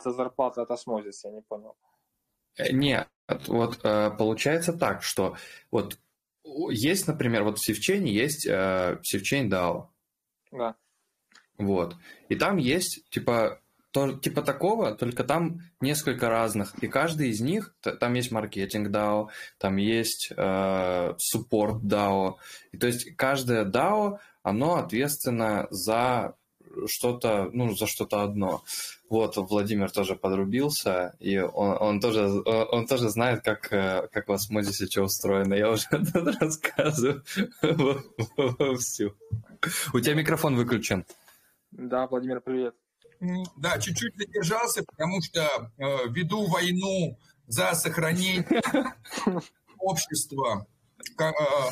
зарплата от Osmosis'а, я не понял. Э, нет, вот э, получается так, что вот есть, например, вот в SifChain'е есть э, SifChain DAO. Да. Вот. И там есть, типа, то, типа такого, только там несколько разных. И каждый из них, там есть marketing DAO, там есть э, support DAO. И то есть каждое DAO, оно ответственно за что-то, ну, за что-то одно. Вот, Владимир тоже подрубился, и он, он, тоже, он тоже знает, как, э, как в осмозисе что устроено. Я уже рассказываю всю. У тебя микрофон выключен. Да, Владимир, привет. Да, чуть-чуть задержался, потому что э, веду войну за сохранение общества э,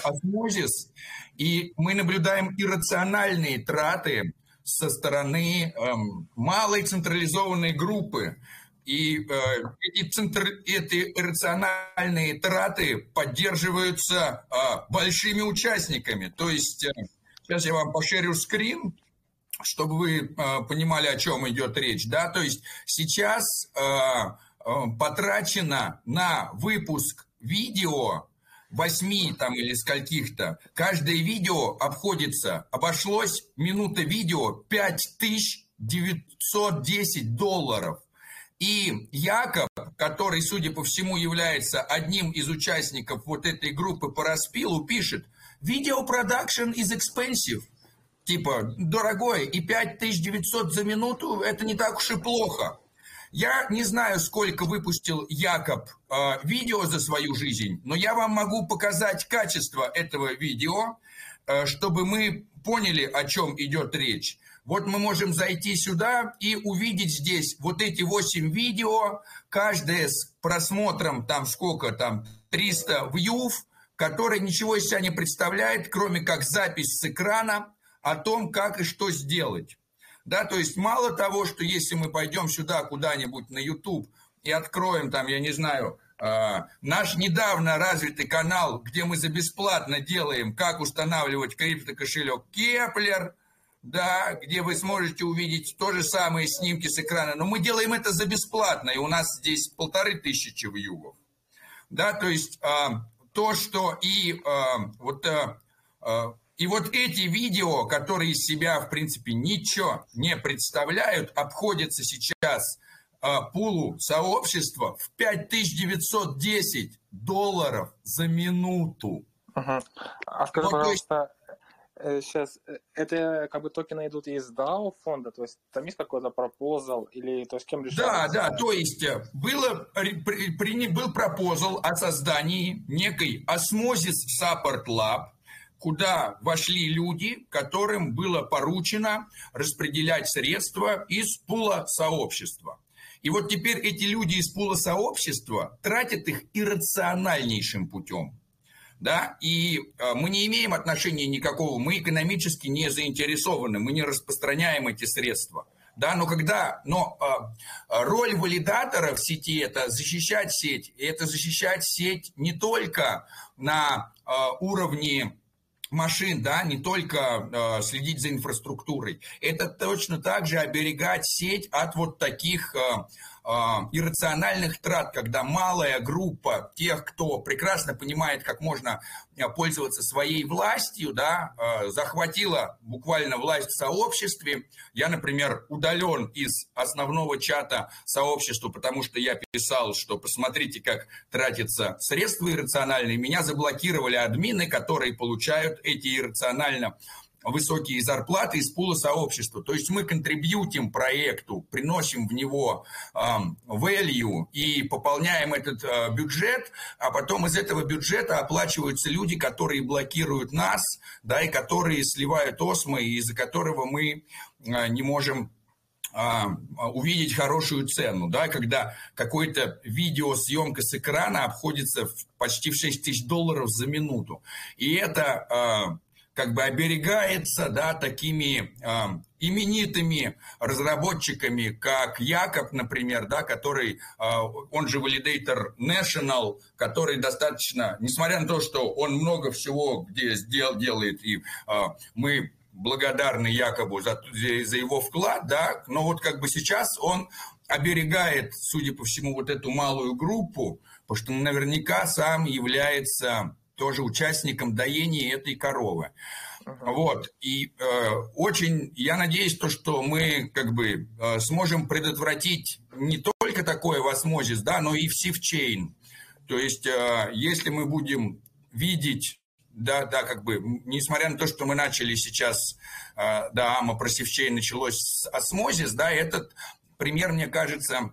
осмозис, и мы наблюдаем иррациональные траты со стороны э, малой централизованной группы. И э, эти, центр, эти иррациональные траты поддерживаются э, большими участниками. То есть, э, сейчас я вам пошерю скрин, чтобы вы понимали, о чем идет речь. Да? То есть сейчас потрачено на выпуск видео восьми там или скольких-то, каждое видео обходится, обошлось минута видео 5910 долларов. И Яков, который, судя по всему, является одним из участников вот этой группы по распилу, пишет, «Video production is expensive типа, дорогой, и 5900 за минуту, это не так уж и плохо. Я не знаю, сколько выпустил Якоб э, видео за свою жизнь, но я вам могу показать качество этого видео, э, чтобы мы поняли, о чем идет речь. Вот мы можем зайти сюда и увидеть здесь вот эти 8 видео, каждое с просмотром, там сколько там, 300 вьюв, которое ничего из себя не представляет, кроме как запись с экрана, о том, как и что сделать. Да, то есть мало того, что если мы пойдем сюда куда-нибудь на YouTube и откроем там, я не знаю, э, наш недавно развитый канал, где мы за бесплатно делаем, как устанавливать криптокошелек Keplr, да, где вы сможете увидеть то же самое снимки с экрана, но мы делаем это за бесплатно, и у нас здесь полторы тысячи вьюхов. Да, то есть э, то, что и э, вот и вот эти видео, которые из себя, в принципе, ничего не представляют, обходятся сейчас э, пулу сообщества в 5910 долларов за минуту. Угу. А скажи, вот, пожалуйста, есть... сейчас, э, это как бы токены идут из DAO фонда, то есть там есть какой-то пропозал или то есть кем решается? Да, да, то есть э, было, при, при, был пропозал о создании некой Osmosis Support Lab, куда вошли люди, которым было поручено распределять средства из пула сообщества. И вот теперь эти люди из пула сообщества тратят их иррациональнейшим путем. Да? И э, мы не имеем отношения никакого, мы экономически не заинтересованы, мы не распространяем эти средства. Да, но когда, но э, роль валидатора в сети это защищать сеть, и это защищать сеть не только на э, уровне машин, да, не только э, следить за инфраструктурой. Это точно так же оберегать сеть от вот таких э, иррациональных трат, когда малая группа тех, кто прекрасно понимает, как можно а, пользоваться своей властью, да, а, захватила буквально власть в сообществе. Я, например, удален из основного чата сообщества, потому что я писал, что посмотрите, как тратятся средства иррациональные. Меня заблокировали админы, которые получают эти иррационально высокие зарплаты из пула сообщества. То есть мы контрибьютим проекту, приносим в него э, value и пополняем этот э, бюджет, а потом из этого бюджета оплачиваются люди, которые блокируют нас, да, и которые сливают осмы, из-за которого мы э, не можем увидеть хорошую цену, да, когда какой-то видеосъемка с экрана обходится в почти в 6 тысяч долларов за минуту. И это как бы оберегается да, такими э, именитыми разработчиками, как Якоб, например, да, который, э, он же Validator National, который достаточно, несмотря на то, что он много всего где сделал, делает, и э, мы благодарны Якобу за, за его вклад, да, но вот как бы сейчас он оберегает, судя по всему, вот эту малую группу, потому что наверняка сам является тоже участником доения этой коровы. Uh-huh. Вот. И э, очень я надеюсь, то, что мы как бы э, сможем предотвратить не только такое в осмозис, да, но и в сивчейн. То есть, э, если мы будем видеть да, да, как бы, несмотря на то, что мы начали сейчас, э, да, ама про севчей началось с осмозис, да, этот пример, мне кажется,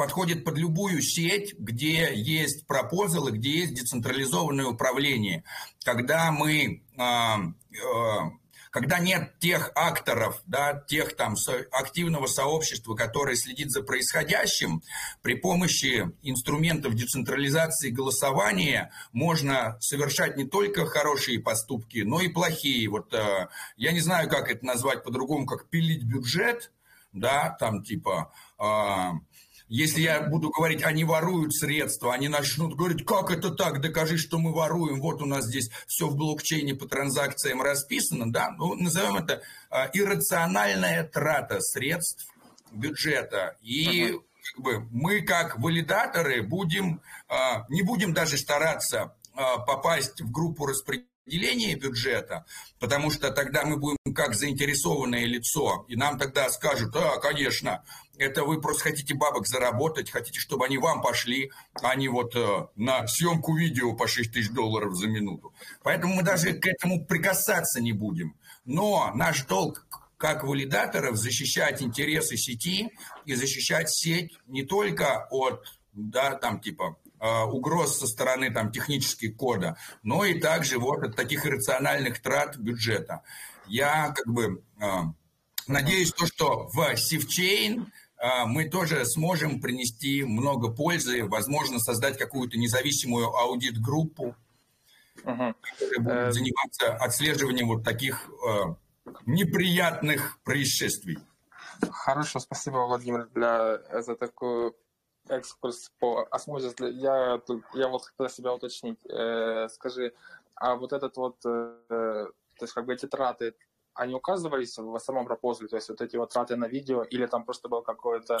подходит под любую сеть, где есть пропозалы, где есть децентрализованное управление. Когда мы а, а, когда нет тех акторов, да, тех там активного сообщества, которое следит за происходящим, при помощи инструментов децентрализации голосования можно совершать не только хорошие поступки, но и плохие. Вот э, я не знаю, как это назвать по-другому, как пилить бюджет, да, там типа э, если я буду говорить, они воруют средства, они начнут говорить, как это так, докажи, что мы воруем, вот у нас здесь все в блокчейне по транзакциям расписано, да, ну, назовем это а, иррациональная трата средств бюджета. И как бы, мы, как валидаторы, будем, а, не будем даже стараться а, попасть в группу распределения распределение бюджета, потому что тогда мы будем как заинтересованное лицо, и нам тогда скажут, да, конечно, это вы просто хотите бабок заработать, хотите, чтобы они вам пошли, а не вот э, на съемку видео по 6 тысяч долларов за минуту. Поэтому мы даже к этому прикасаться не будем. Но наш долг как валидаторов защищать интересы сети и защищать сеть не только от да, там типа угроз со стороны там, технических кода, но и также вот от таких иррациональных трат бюджета. Я как бы а, надеюсь, то, что в SifChain а, мы тоже сможем принести много пользы, возможно, создать какую-то независимую аудит-группу, которая будет э, заниматься отслеживанием вот таких неприятных происшествий. Хорошо, спасибо, Владимир, для, за такую экскурс по осмозис. Я, я вот хотел себя уточнить. Э, скажи, а вот этот вот, э, то есть как бы эти траты, они указывались в самом пропозле, то есть вот эти вот траты на видео, или там просто был какой-то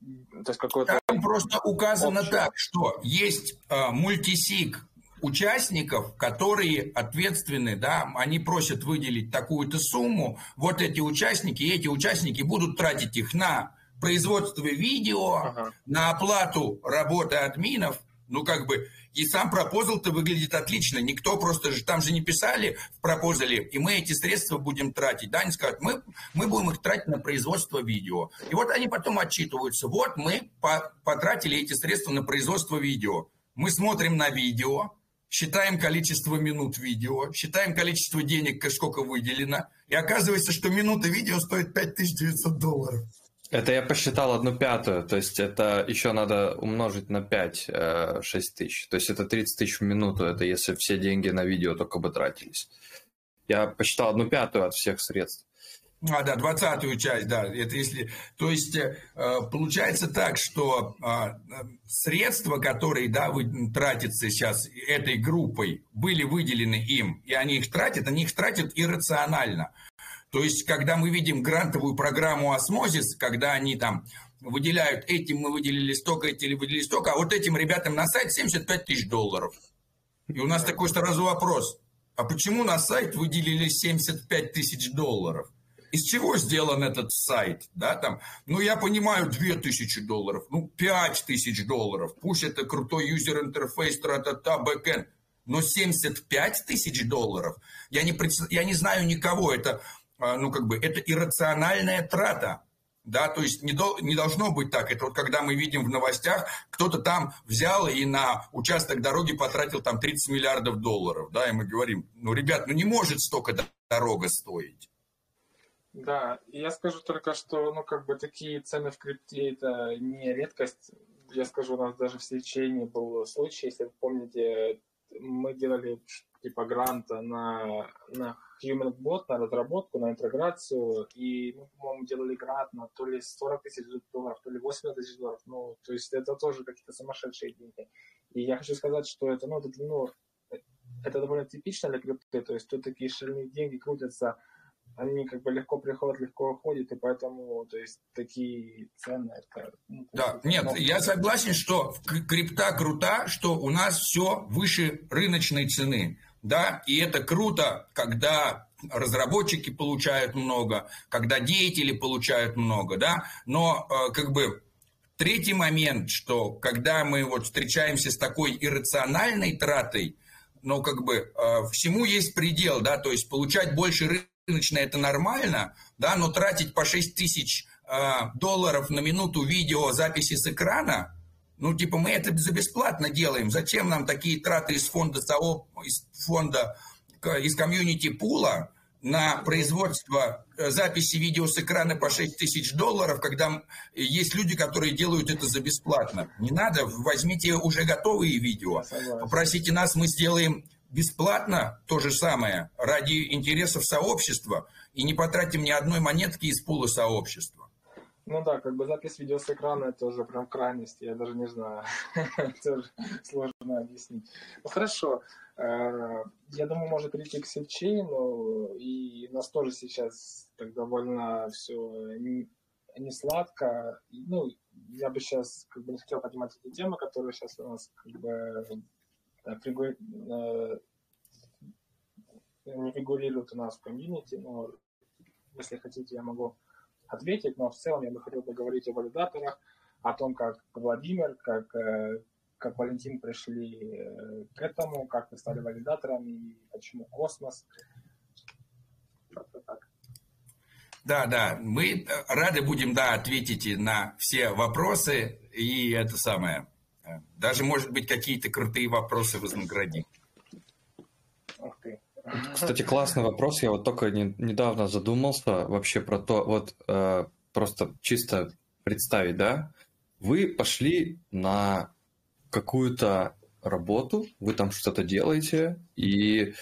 то есть какой-то... Там просто указано общий... так, что есть э, мультисик участников, которые ответственны, да, они просят выделить такую-то сумму, вот эти участники, и эти участники будут тратить их на производство видео, ага. на оплату работы админов, ну как бы, и сам пропозал-то выглядит отлично. Никто просто же, там же не писали в пропозале, и мы эти средства будем тратить. Да, они скажут, мы, мы будем их тратить на производство видео. И вот они потом отчитываются, вот мы по потратили эти средства на производство видео. Мы смотрим на видео, считаем количество минут видео, считаем количество денег, сколько выделено, и оказывается, что минута видео стоит 5900 долларов. Это я посчитал одну пятую, то есть это еще надо умножить на 5, 6 э, тысяч. То есть это 30 тысяч в минуту, это если все деньги на видео только бы тратились. Я посчитал одну пятую от всех средств. А, да, двадцатую часть, да. Это если, то есть э, получается так, что а, средства, которые да, вы, тратятся сейчас этой группой, были выделены им, и они их тратят, они их тратят иррационально. То есть, когда мы видим грантовую программу «Osmosis», когда они там выделяют, этим мы выделили столько, этим выделили столько, а вот этим ребятам на сайт 75 тысяч долларов. И у нас такой сразу вопрос, а почему на сайт выделили 75 тысяч долларов? Из чего сделан этот сайт? Да, там, ну, я понимаю, 2000 долларов, ну, 5000 долларов. Пусть это крутой юзер-интерфейс, тра-та-та, бэкэнд. Но 75 тысяч долларов? Я не, я не знаю никого. Это ну, как бы, это иррациональная трата. Да, то есть не, до, не должно быть так. Это вот когда мы видим в новостях, кто-то там взял и на участок дороги потратил там 30 миллиардов долларов. Да, и мы говорим, ну, ребят, ну не может столько дорога стоить. Да, я скажу только, что, ну, как бы такие цены в крипте это не редкость. Я скажу, у нас даже в Сечении был случай, если вы помните, мы делали типа гранта на, на Human Bot, на разработку, на интеграцию, и мы, по-моему, делали грант на то ли 40 тысяч долларов, то ли 80 тысяч долларов, ну, то есть это тоже какие-то сумасшедшие деньги. И я хочу сказать, что это, ну, это, ну, это довольно типично для крипты, то есть тут такие шальные деньги крутятся они как бы легко приходят, легко уходят, и поэтому, то есть, такие цены, это... Ну, да, нет, много. я согласен, что крипта крута, что у нас все выше рыночной цены, да, и это круто, когда разработчики получают много, когда деятели получают много, да, но э, как бы третий момент, что когда мы вот встречаемся с такой иррациональной тратой, ну, как бы э, всему есть предел, да, то есть получать больше рыночно это нормально, да, но тратить по 6 тысяч э, долларов на минуту видео записи с экрана, ну, типа, мы это за бесплатно делаем. Зачем нам такие траты из фонда, из фонда, из комьюнити пула на производство э, записи видео с экрана по 6 тысяч долларов, когда есть люди, которые делают это за бесплатно. Не надо, возьмите уже готовые видео, попросите нас, мы сделаем бесплатно то же самое ради интересов сообщества и не потратим ни одной монетки из пула сообщества. Ну да, как бы запись видео с экрана это уже прям крайность, я даже не знаю, это сложно объяснить. Ну хорошо, э, я думаю, может прийти к сетчейну, и у нас тоже сейчас так довольно все не, сладко. Ну, я бы сейчас как бы не хотел поднимать эти темы, которые сейчас у нас как бы не фигурируют у нас в комьюнити, но если хотите, я могу ответить, но в целом я бы хотел поговорить о валидаторах, о том, как Владимир, как, э, как Валентин пришли э, к этому, как вы стали валидаторами и почему космос. Да, да, мы рады будем, да, ответить на все вопросы и это самое. Даже, может быть, какие-то крутые вопросы вознаградим. Кстати, классный вопрос. Я вот только не, недавно задумался вообще про то, вот э, просто чисто представить, да? Вы пошли на какую-то работу, вы там что-то делаете, и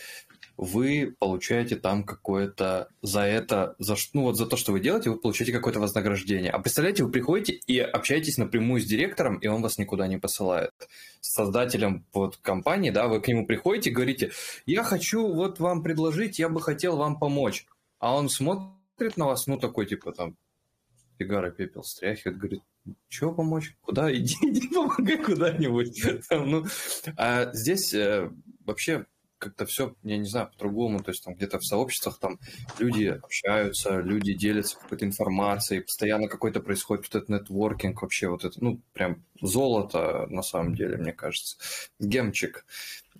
вы получаете там какое-то за это, за, ну вот за то, что вы делаете, вы получаете какое-то вознаграждение. А представляете, вы приходите и общаетесь напрямую с директором, и он вас никуда не посылает. С создателем вот компании, да, вы к нему приходите говорите, я хочу вот вам предложить, я бы хотел вам помочь. А он смотрит на вас, ну такой типа там, сигары пепел стряхивает, говорит, чего помочь? Куда? Иди, иди помогай куда-нибудь. ну, а здесь э, вообще как-то все, я не знаю, по-другому, то есть там где-то в сообществах там люди общаются, люди делятся какой-то информацией, постоянно какой-то происходит вот этот нетворкинг вообще, вот это, ну, прям золото на самом деле, мне кажется, гемчик.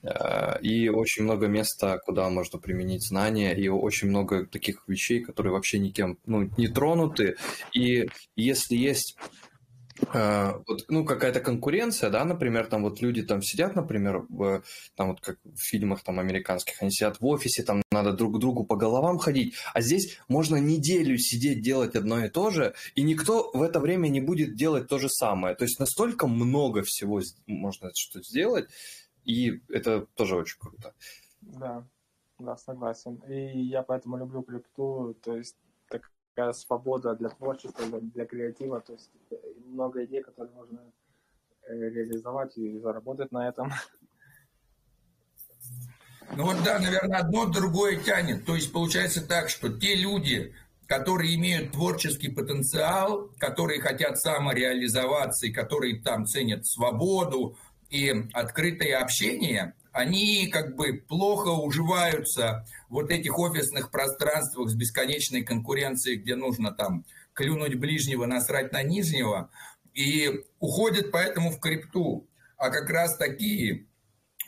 Э, и очень много места, куда можно применить знания, и очень много таких вещей, которые вообще никем ну, не тронуты. И если есть вот, ну, какая-то конкуренция, да, например, там вот люди там сидят, например, в, там вот как в фильмах там американских, они сидят в офисе, там надо друг к другу по головам ходить, а здесь можно неделю сидеть, делать одно и то же, и никто в это время не будет делать то же самое. То есть настолько много всего можно что сделать, и это тоже очень круто. Да, да, согласен. И я поэтому люблю крипту, то есть такая свобода для творчества, для креатива, то есть э, много идей, которые можно э, реализовать и заработать на этом. Ну вот да, наверное, одно другое тянет. То есть получается так, что те люди, которые имеют творческий потенциал, которые хотят самореализоваться и которые там ценят свободу и открытое общение, они как бы плохо уживаются в вот этих офисных пространствах с бесконечной конкуренцией, где нужно там клюнуть ближнего, насрать на нижнего, и уходят поэтому в крипту. А как раз такие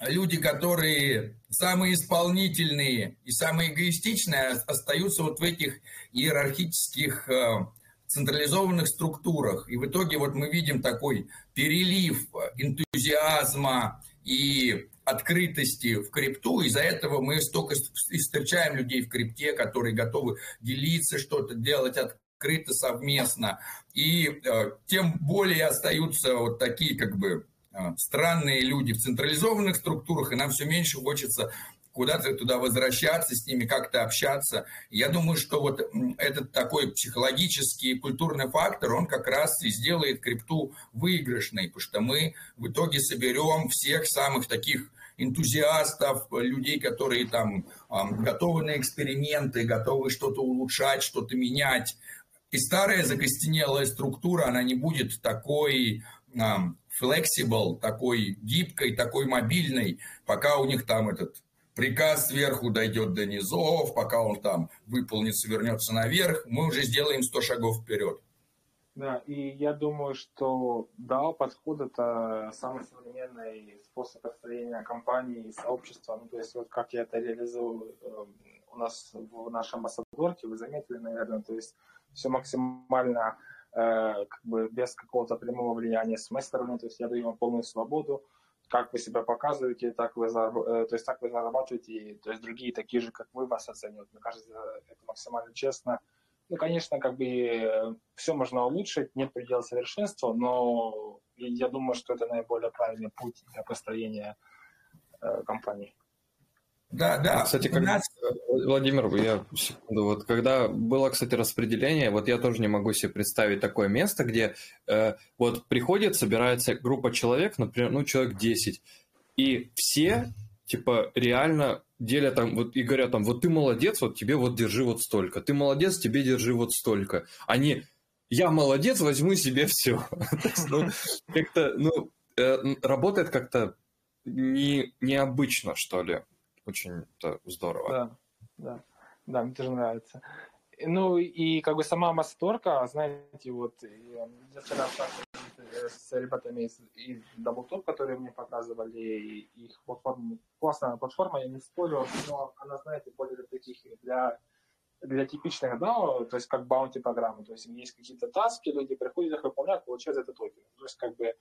люди, которые самые исполнительные и самые эгоистичные, остаются вот в этих иерархических э, централизованных структурах. И в итоге вот мы видим такой перелив энтузиазма и открытости в крипту. Из-за этого мы столько встречаем людей в крипте, которые готовы делиться, что-то делать открыто, совместно. И э, тем более остаются вот такие как бы э, странные люди в централизованных структурах, и нам все меньше хочется куда-то туда возвращаться, с ними как-то общаться. Я думаю, что вот этот такой психологический и культурный фактор, он как раз и сделает крипту выигрышной, потому что мы в итоге соберем всех самых таких энтузиастов, людей, которые там готовы на эксперименты, готовы что-то улучшать, что-то менять. И старая закостенелая структура, она не будет такой flexible, такой гибкой, такой мобильной, пока у них там этот приказ сверху дойдет до низов, пока он там выполнится, вернется наверх, мы уже сделаем 100 шагов вперед. Да, и я думаю, что DAO подход это самый современный способ построения компании и сообщества. Ну, то есть вот как я это реализую э, у нас в нашем амбассадорке, вы заметили, наверное, то есть все максимально э, как бы без какого-то прямого влияния с моей стороны, то есть я даю вам полную свободу, как вы себя показываете, так вы, э, то есть так вы зарабатываете, и, то есть другие такие же, как вы, вас оценивают. Мне кажется, это максимально честно ну, конечно, как бы э, все можно улучшить, нет предела совершенства, но я думаю, что это наиболее правильный путь для построения э, компании. Да, да. Кстати, как... нас... Владимир, я секунду, вот когда было, кстати, распределение, вот я тоже не могу себе представить такое место, где э, вот приходит, собирается группа человек, например, ну, человек 10, и все типа, реально делят там, вот, и говорят там, вот ты молодец, вот тебе вот держи вот столько, ты молодец, тебе держи вот столько. Они, я молодец, возьму себе все. Ну, как-то, ну, э, работает как-то не, необычно, что ли. Очень здорово. Да, да, да, мне тоже нравится. Ну и как бы сама мастерская, знаете, вот я вчера с ребятами из, из DoubleTop, которые мне показывали их платформу, классная платформа, я не спорю, но она, знаете, более для таких, для для типичных DAO, то есть как bounty программы, то есть есть какие-то таски, люди приходят, их выполняют, получают за это токен. То есть как бы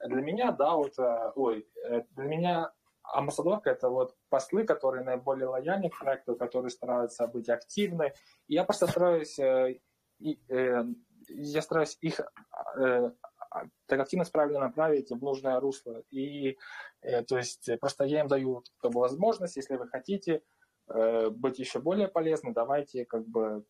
для меня DAO это, ой, э, для меня амбассадорка это вот послы, которые наиболее лояльны к проекту, которые стараются быть активны. И я просто стараюсь, э, э, я стараюсь их так активность правильно направить в нужное русло. И то есть просто я им даю как бы, возможность, если вы хотите быть еще более полезны, давайте как бы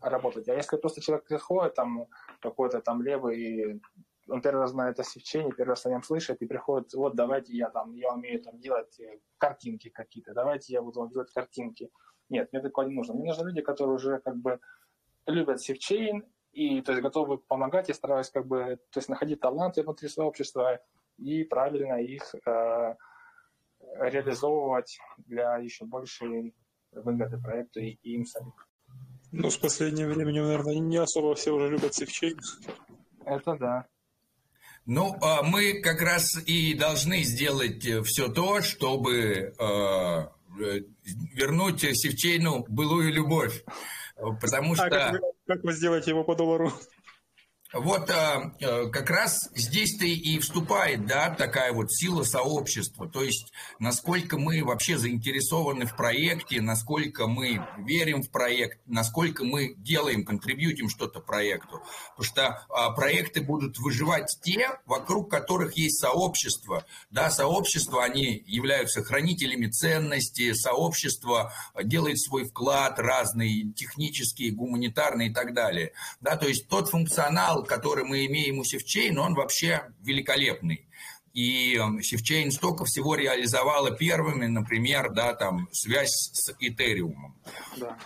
работать. А если просто человек приходит, там какой-то там левый он первый раз знает о сечении, первый раз о нем слышит и приходит, вот давайте я там, я умею там делать э, картинки какие-то, давайте я буду вам делать картинки. Нет, мне такого не нужно. Мне нужны люди, которые уже как бы любят севчейн и то есть готовы помогать и стараюсь как бы то есть находить таланты внутри сообщества и правильно их э, реализовывать для еще большей выгоды проекту и, и им самим. Ну, в последнее время, наверное, не особо все уже любят севчейн. Это да. Ну, а мы как раз и должны сделать э, все то, чтобы э, э, вернуть Севчейну былую любовь. Потому что... А как, вы, как вы сделаете его по доллару? Вот а, э, как раз здесь-то и вступает, да, такая вот сила сообщества. То есть, насколько мы вообще заинтересованы в проекте, насколько мы верим в проект, насколько мы делаем, контрибьютим что-то проекту. Потому что а, проекты будут выживать те, вокруг которых есть сообщество. Да, сообщества, они являются хранителями ценностей, сообщество делает свой вклад разный, технический, гуманитарный и так далее. Да, то есть тот функционал, который мы имеем у SifChain, он вообще великолепный. И эм, SifChain столько всего реализовала первыми, например, да, там, связь с Ethereum'ом. Да.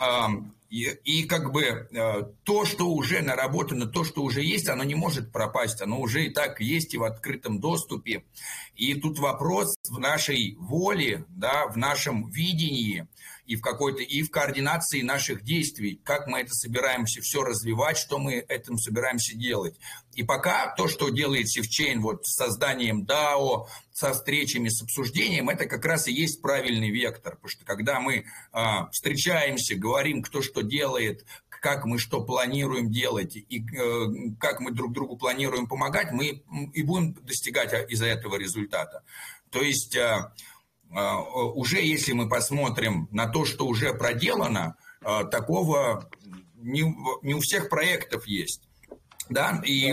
И, как бы э, то, что уже наработано, то, что уже есть, оно не может пропасть, оно уже и так есть и в открытом доступе. И тут вопрос в нашей воле, да, в нашем видении, и в какой-то, и в координации наших действий, как мы это собираемся все развивать, что мы этим собираемся делать. И пока то, что делает SifChain вот с созданием DAO, со встречами, с обсуждением, это как раз и есть правильный вектор. Потому что когда мы а, встречаемся, говорим, кто что делает, как мы что планируем делать и э, как мы друг другу планируем помогать, мы и будем достигать из-за этого результата. То есть а, а, уже если мы посмотрим на то, что уже проделано, а, такого не, не у всех проектов есть. Да? И,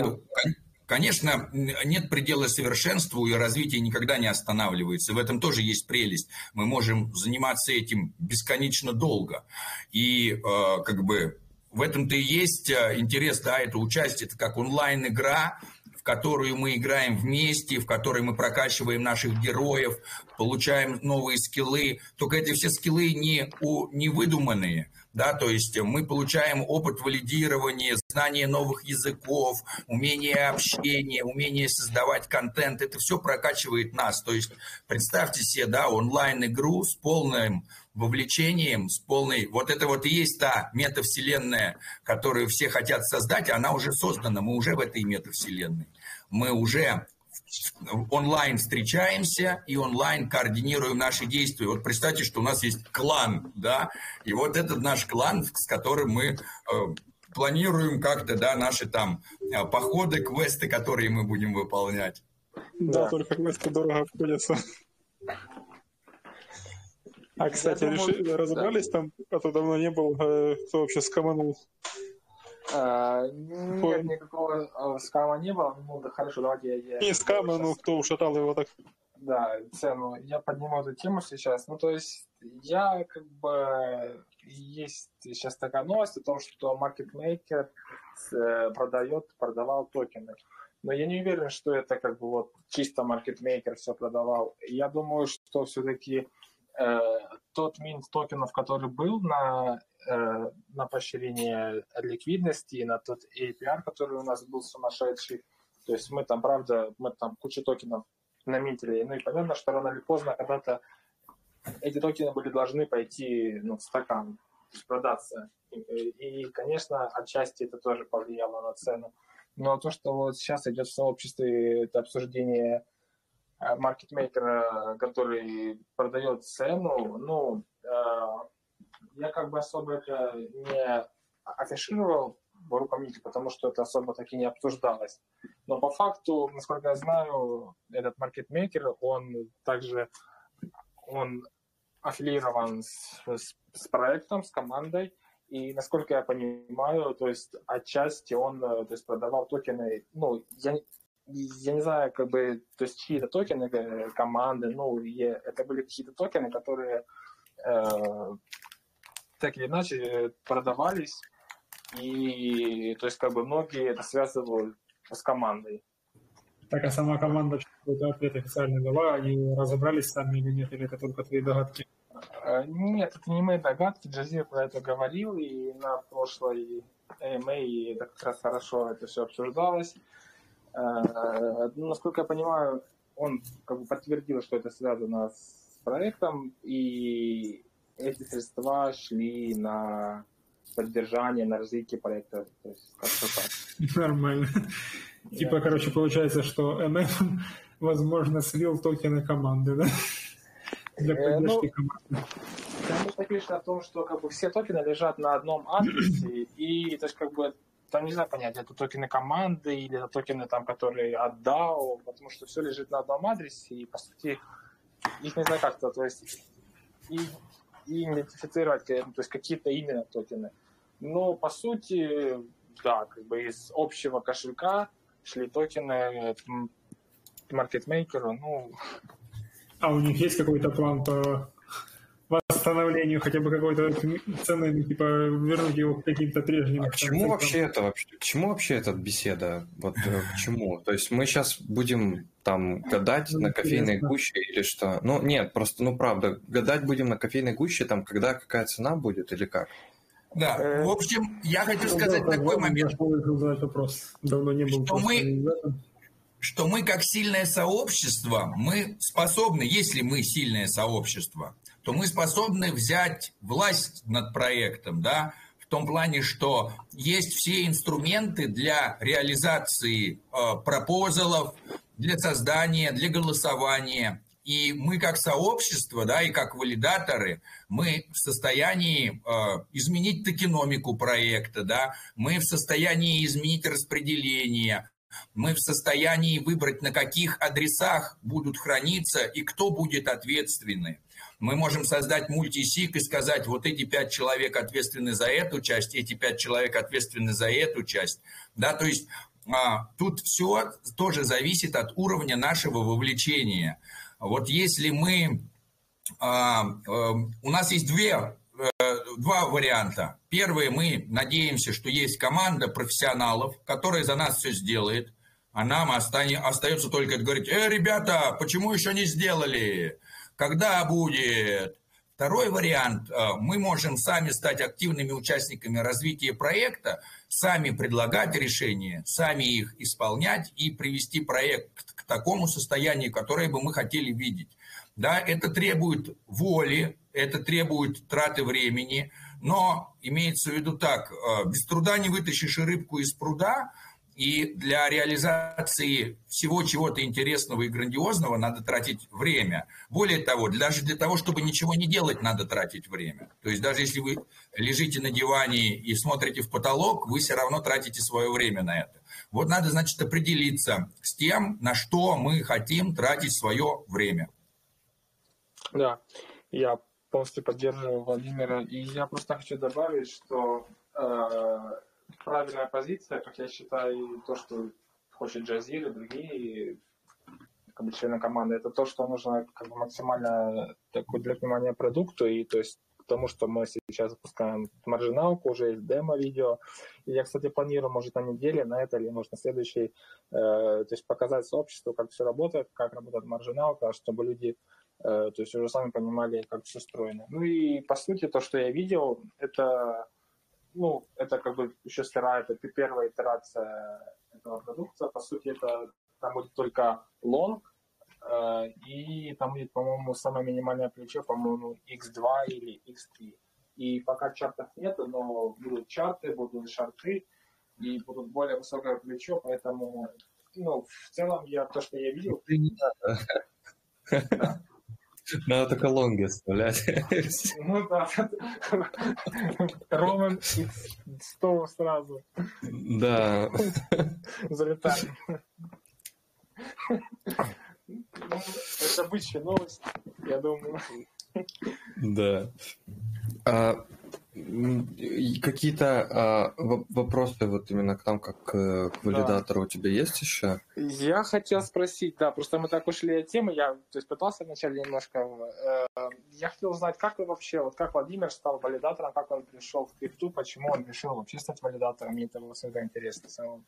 конечно, нет предела совершенству, и развитие никогда не останавливается. В этом тоже есть прелесть. Мы можем заниматься этим бесконечно долго. И а, как бы в этом-то и есть интерес, да, это участие, это как онлайн-игра, которую мы играем вместе, в которой мы прокачиваем наших героев, получаем новые скиллы. Только эти все скиллы не, у, не выдуманные, да, то есть мы получаем опыт валидирования, знание новых языков, умение общения, умение создавать контент, это все прокачивает нас. То есть представьте себе, да, онлайн-игру с полным вовлечением, с полной... Вот это вот и есть та метавселенная, которую все хотят создать, она уже создана, мы уже в этой метавселенной. Мы уже онлайн встречаемся и онлайн координируем наши действия. Вот представьте, что у нас есть клан, да, и вот этот наш клан, с которым мы э, планируем как-то, да, наши там э, походы, квесты, которые мы будем выполнять. Да, да. только квесты дорого обходятся. А, кстати, думаю, решили, разобрались да. там, а то давно не был, э, кто вообще скоманул? А, нет, никакого а, скама не было. Ну, да хорошо, давайте я... не скама, ну, кто ушатал его так? Да, цену. Я подниму эту тему сейчас. Ну, то есть, я как бы... Есть сейчас такая новость о том, что маркетмейкер э, продает, продавал токены. Но я не уверен, что это как бы вот чисто маркетмейкер все продавал. Я думаю, что все-таки Э, тот минт токенов, который был на, на поощрение ликвидности, на тот APR, который у нас был сумасшедший, то есть мы там, правда, мы там кучу токенов наминтили, ну и понятно, что рано или поздно когда-то эти токены были должны пойти ну, в стакан, продаться. И, и, конечно, отчасти это тоже повлияло на цену. Но то, что вот сейчас идет в сообществе, это обсуждение Э, маркетмейкера, который продает цену, ну, э, я как бы особо это не афишировал в рукомите, потому что это особо таки не обсуждалось. Но по факту, насколько я знаю, этот маркетмейкер, он также он аффилирован с, с, с проектом, с командой, и насколько я понимаю, то есть отчасти он э, то есть, продавал токены, ну, я, я не знаю, как бы, то есть чьи-то токены э, команды, ну, это были какие-то токены, которые э, так или иначе продавались, и то есть как бы многие это связывают с командой. Так, а сама команда какой-то ответ официально дала, они разобрались сами или нет, или это только твои догадки? Э, нет, это не мои догадки, Джазир про это говорил, и на прошлой AMA это как раз хорошо это все обсуждалось. Э, ну, насколько я понимаю, он как бы подтвердил, что это связано с проектом, и эти средства шли на поддержание, на развитие проекта. То есть как-то так. Нормально. Типа, короче, получается, что ММ, возможно, слил токены команды, да? Для э, ну, поддержки команды. Конечно, пишет о том, что как бы все токены лежат на одном адресе, и то есть как бы там не знаю понять, это токены команды или это токены, там, которые отдал, потому что все лежит на одном адресе, и, по сути, их не знаю как-то, то есть, и, и идентифицировать, э, то есть, какие-то именно токены. Но, по сути, да, как бы из общего кошелька шли токены маркетмейкеру, ну... А у них есть какой-то план по восстановлению хотя бы какой-то цены, типа вернуть его к каким-то прежним. А к чему вообще это вообще? К чему вообще эта беседа? Вот э, к чему? То есть мы сейчас будем там гадать ну, на кофейной гуще или что? Ну нет, просто ну правда, гадать будем на кофейной гуще там, когда какая цена будет или как? Да, э, в общем, я хочу ну сказать такой момент. вопрос. Давно не был. Что мы, что мы как сильное сообщество, мы способны, если мы сильное сообщество, то мы способны взять власть над проектом, да, в том плане, что есть все инструменты для реализации э, пропозалов, для создания, для голосования. И мы как сообщество, да, и как валидаторы, мы в состоянии э, изменить токеномику проекта, да, мы в состоянии изменить распределение, мы в состоянии выбрать, на каких адресах будут храниться и кто будет ответственный. Мы можем создать мультисик и сказать, вот эти пять человек ответственны за эту часть, эти пять человек ответственны за эту часть. Да, то есть а, тут все тоже зависит от уровня нашего вовлечения. Вот если мы... А, а, у нас есть две э, два варианта. Первый, мы надеемся, что есть команда профессионалов, которая за нас все сделает. А нам остается только говорить, э, ребята, почему еще не сделали? Когда будет? Второй вариант. Э, мы можем сами стать активными участниками развития проекта, сами предлагать решения, сами их исполнять и привести проект к такому состоянию, которое бы мы хотели видеть. Да, это требует воли, это требует траты времени, но имеется в виду так, э, без труда не вытащишь рыбку из пруда, и для реализации всего чего-то интересного и грандиозного надо тратить время. Более того, даже для того, чтобы ничего не делать, надо тратить время. То есть даже если вы лежите на диване и смотрите в потолок, вы все равно тратите свое время на это. Вот надо, значит, определиться с тем, на что мы хотим тратить свое время. Да, я полностью поддерживаю Владимира. И я просто хочу добавить, что э, правильная позиция, как я считаю, то, что хочет Джазир и другие как бы, члены команды, это то, что нужно как бы, максимально так, уделять внимание продукту, и то есть потому что мы сейчас запускаем маржиналку, уже есть демо-видео. И я, кстати, планирую, может, на неделе, на это или, может, на следующий, э, то есть показать сообществу, как все работает, как работает маржиналка, чтобы люди, э, то есть уже сами понимали, как все устроено. Ну и, по сути, то, что я видел, это ну, это как бы еще сырая, это первая итерация этого продукта. По сути, это там будет только лонг, э, и там будет, по-моему, самое минимальное плечо, по-моему, X2 или X3. И пока чартов нету, но будут чарты, будут шарты, и будут более высокое плечо, поэтому, ну, в целом, я то, что я видел... Да. Надо только лонги оставлять. Ну да. Роман 100 сразу. Да. Залетаем. Это бычья новость, я думаю. Да. Какие-то а, вопросы вот именно к нам, как к, валидатору, да. у тебя есть еще? Я хотел спросить, да, просто мы так ушли от темы, я то есть, пытался вначале немножко... Э, я хотел узнать, как вы вообще, вот как Владимир стал валидатором, как он пришел в крипту, почему он решил вообще стать валидатором, мне это было всегда интересно. Самому.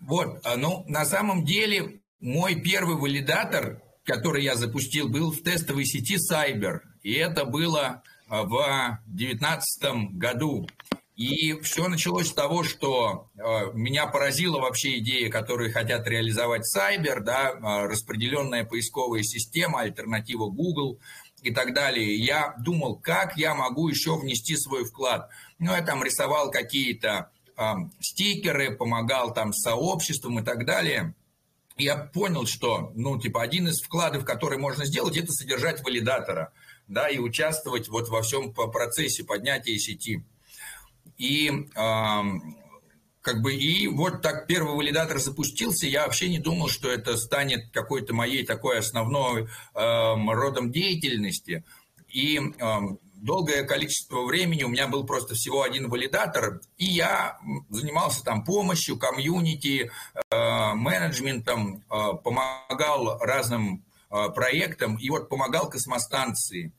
Вот, а, ну, на самом деле, мой первый валидатор, который я запустил, был в тестовой сети Cyber, и это было в 2019 году. И все началось с того, что э, меня поразила вообще идея, которую хотят реализовать Cyber, да, э, распределенная поисковая система, альтернатива Google и так далее. Я думал, как я могу еще внести свой вклад. Ну, я там рисовал какие-то э, стикеры, помогал там сообществам и так далее. Я понял, что, ну, типа, один из вкладов, который можно сделать, это содержать валидатора – да, и участвовать вот во всем процессе поднятия сети. И э, как бы и вот так первый валидатор запустился, я вообще не думал, что это станет какой-то моей такой основной э, родом деятельности. И э, долгое количество времени у меня был просто всего один валидатор, и я занимался там помощью, комьюнити, э, менеджментом, э, помогал разным Э, проектом и вот помогал космостанции.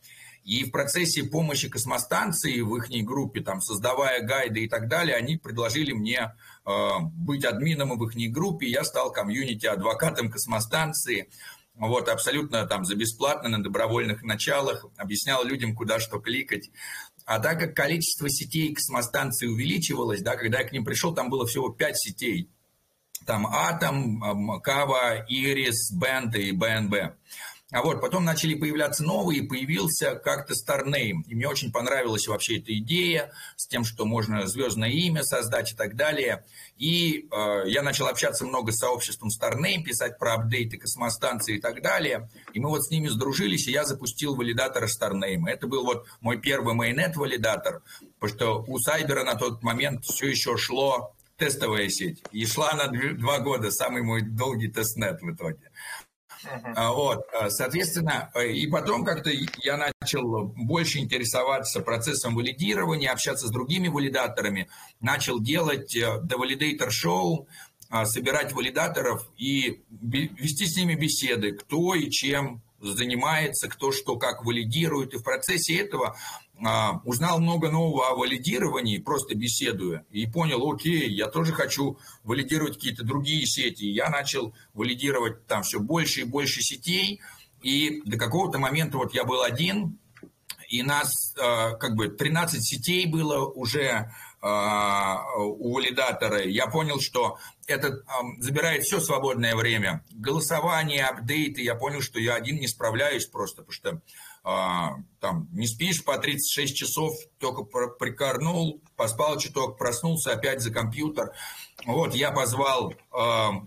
И в процессе помощи космостанции в их группе, там, создавая гайды и так далее, они предложили мне э, быть админом в их группе. Я стал комьюнити-адвокатом космостанции. Вот, абсолютно там за бесплатно, на добровольных началах, объяснял людям, куда что кликать. А так как количество сетей космостанции увеличивалось, да, когда я к ним пришел, там было всего 5 сетей там Атом, Кава, Ирис, Бенд и БНБ. А вот потом начали появляться новые, появился как-то Starname. И мне очень понравилась вообще эта идея с тем, что можно звездное имя создать и так далее. И э, я начал общаться много с сообществом Starname, писать про апдейты космостанции и так далее. И мы вот с ними сдружились, и я запустил валидатор Starname. Это был вот мой первый майонет-валидатор, потому что у Сайбера на тот момент все еще шло тестовая сеть. И шла она два года, самый мой долгий тестнет в итоге. Uh-huh. Вот, а, соответственно, э, и потом как-то я начал больше интересоваться процессом валидирования, общаться с другими валидаторами, начал делать The э, Validator Show, а, собирать валидаторов и вести с ними беседы, кто и чем занимается, кто что как валидирует. И в процессе этого а, узнал много нового о валидировании, просто беседуя, и понял, окей, я тоже хочу валидировать какие-то другие сети. Я начал валидировать там все больше и больше сетей, и до какого-то момента вот я был один, и нас а, как бы 13 сетей было уже у валидатора. Я понял, что это забирает все свободное время. Голосование, апдейты. Я понял, что я один не справляюсь просто, потому что а, там не спишь по 36 часов, только прикорнул, поспал чуток, проснулся опять за компьютер. Вот, я позвал э,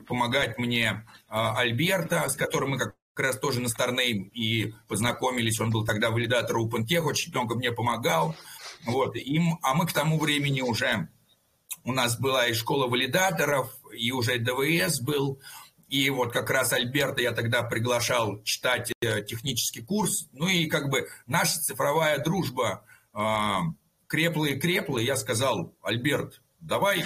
помогать мне э, Альберта, с которым мы как раз тоже на Старнейм и познакомились. Он был тогда валидатор OpenTech, очень много мне помогал. Вот, им, а мы к тому времени уже, у нас была и школа валидаторов, и уже ДВС был, и вот как раз Альберта я тогда приглашал читать э, технический курс. Ну и как бы наша цифровая дружба э, крепла и крепла. Я сказал, Альберт, давай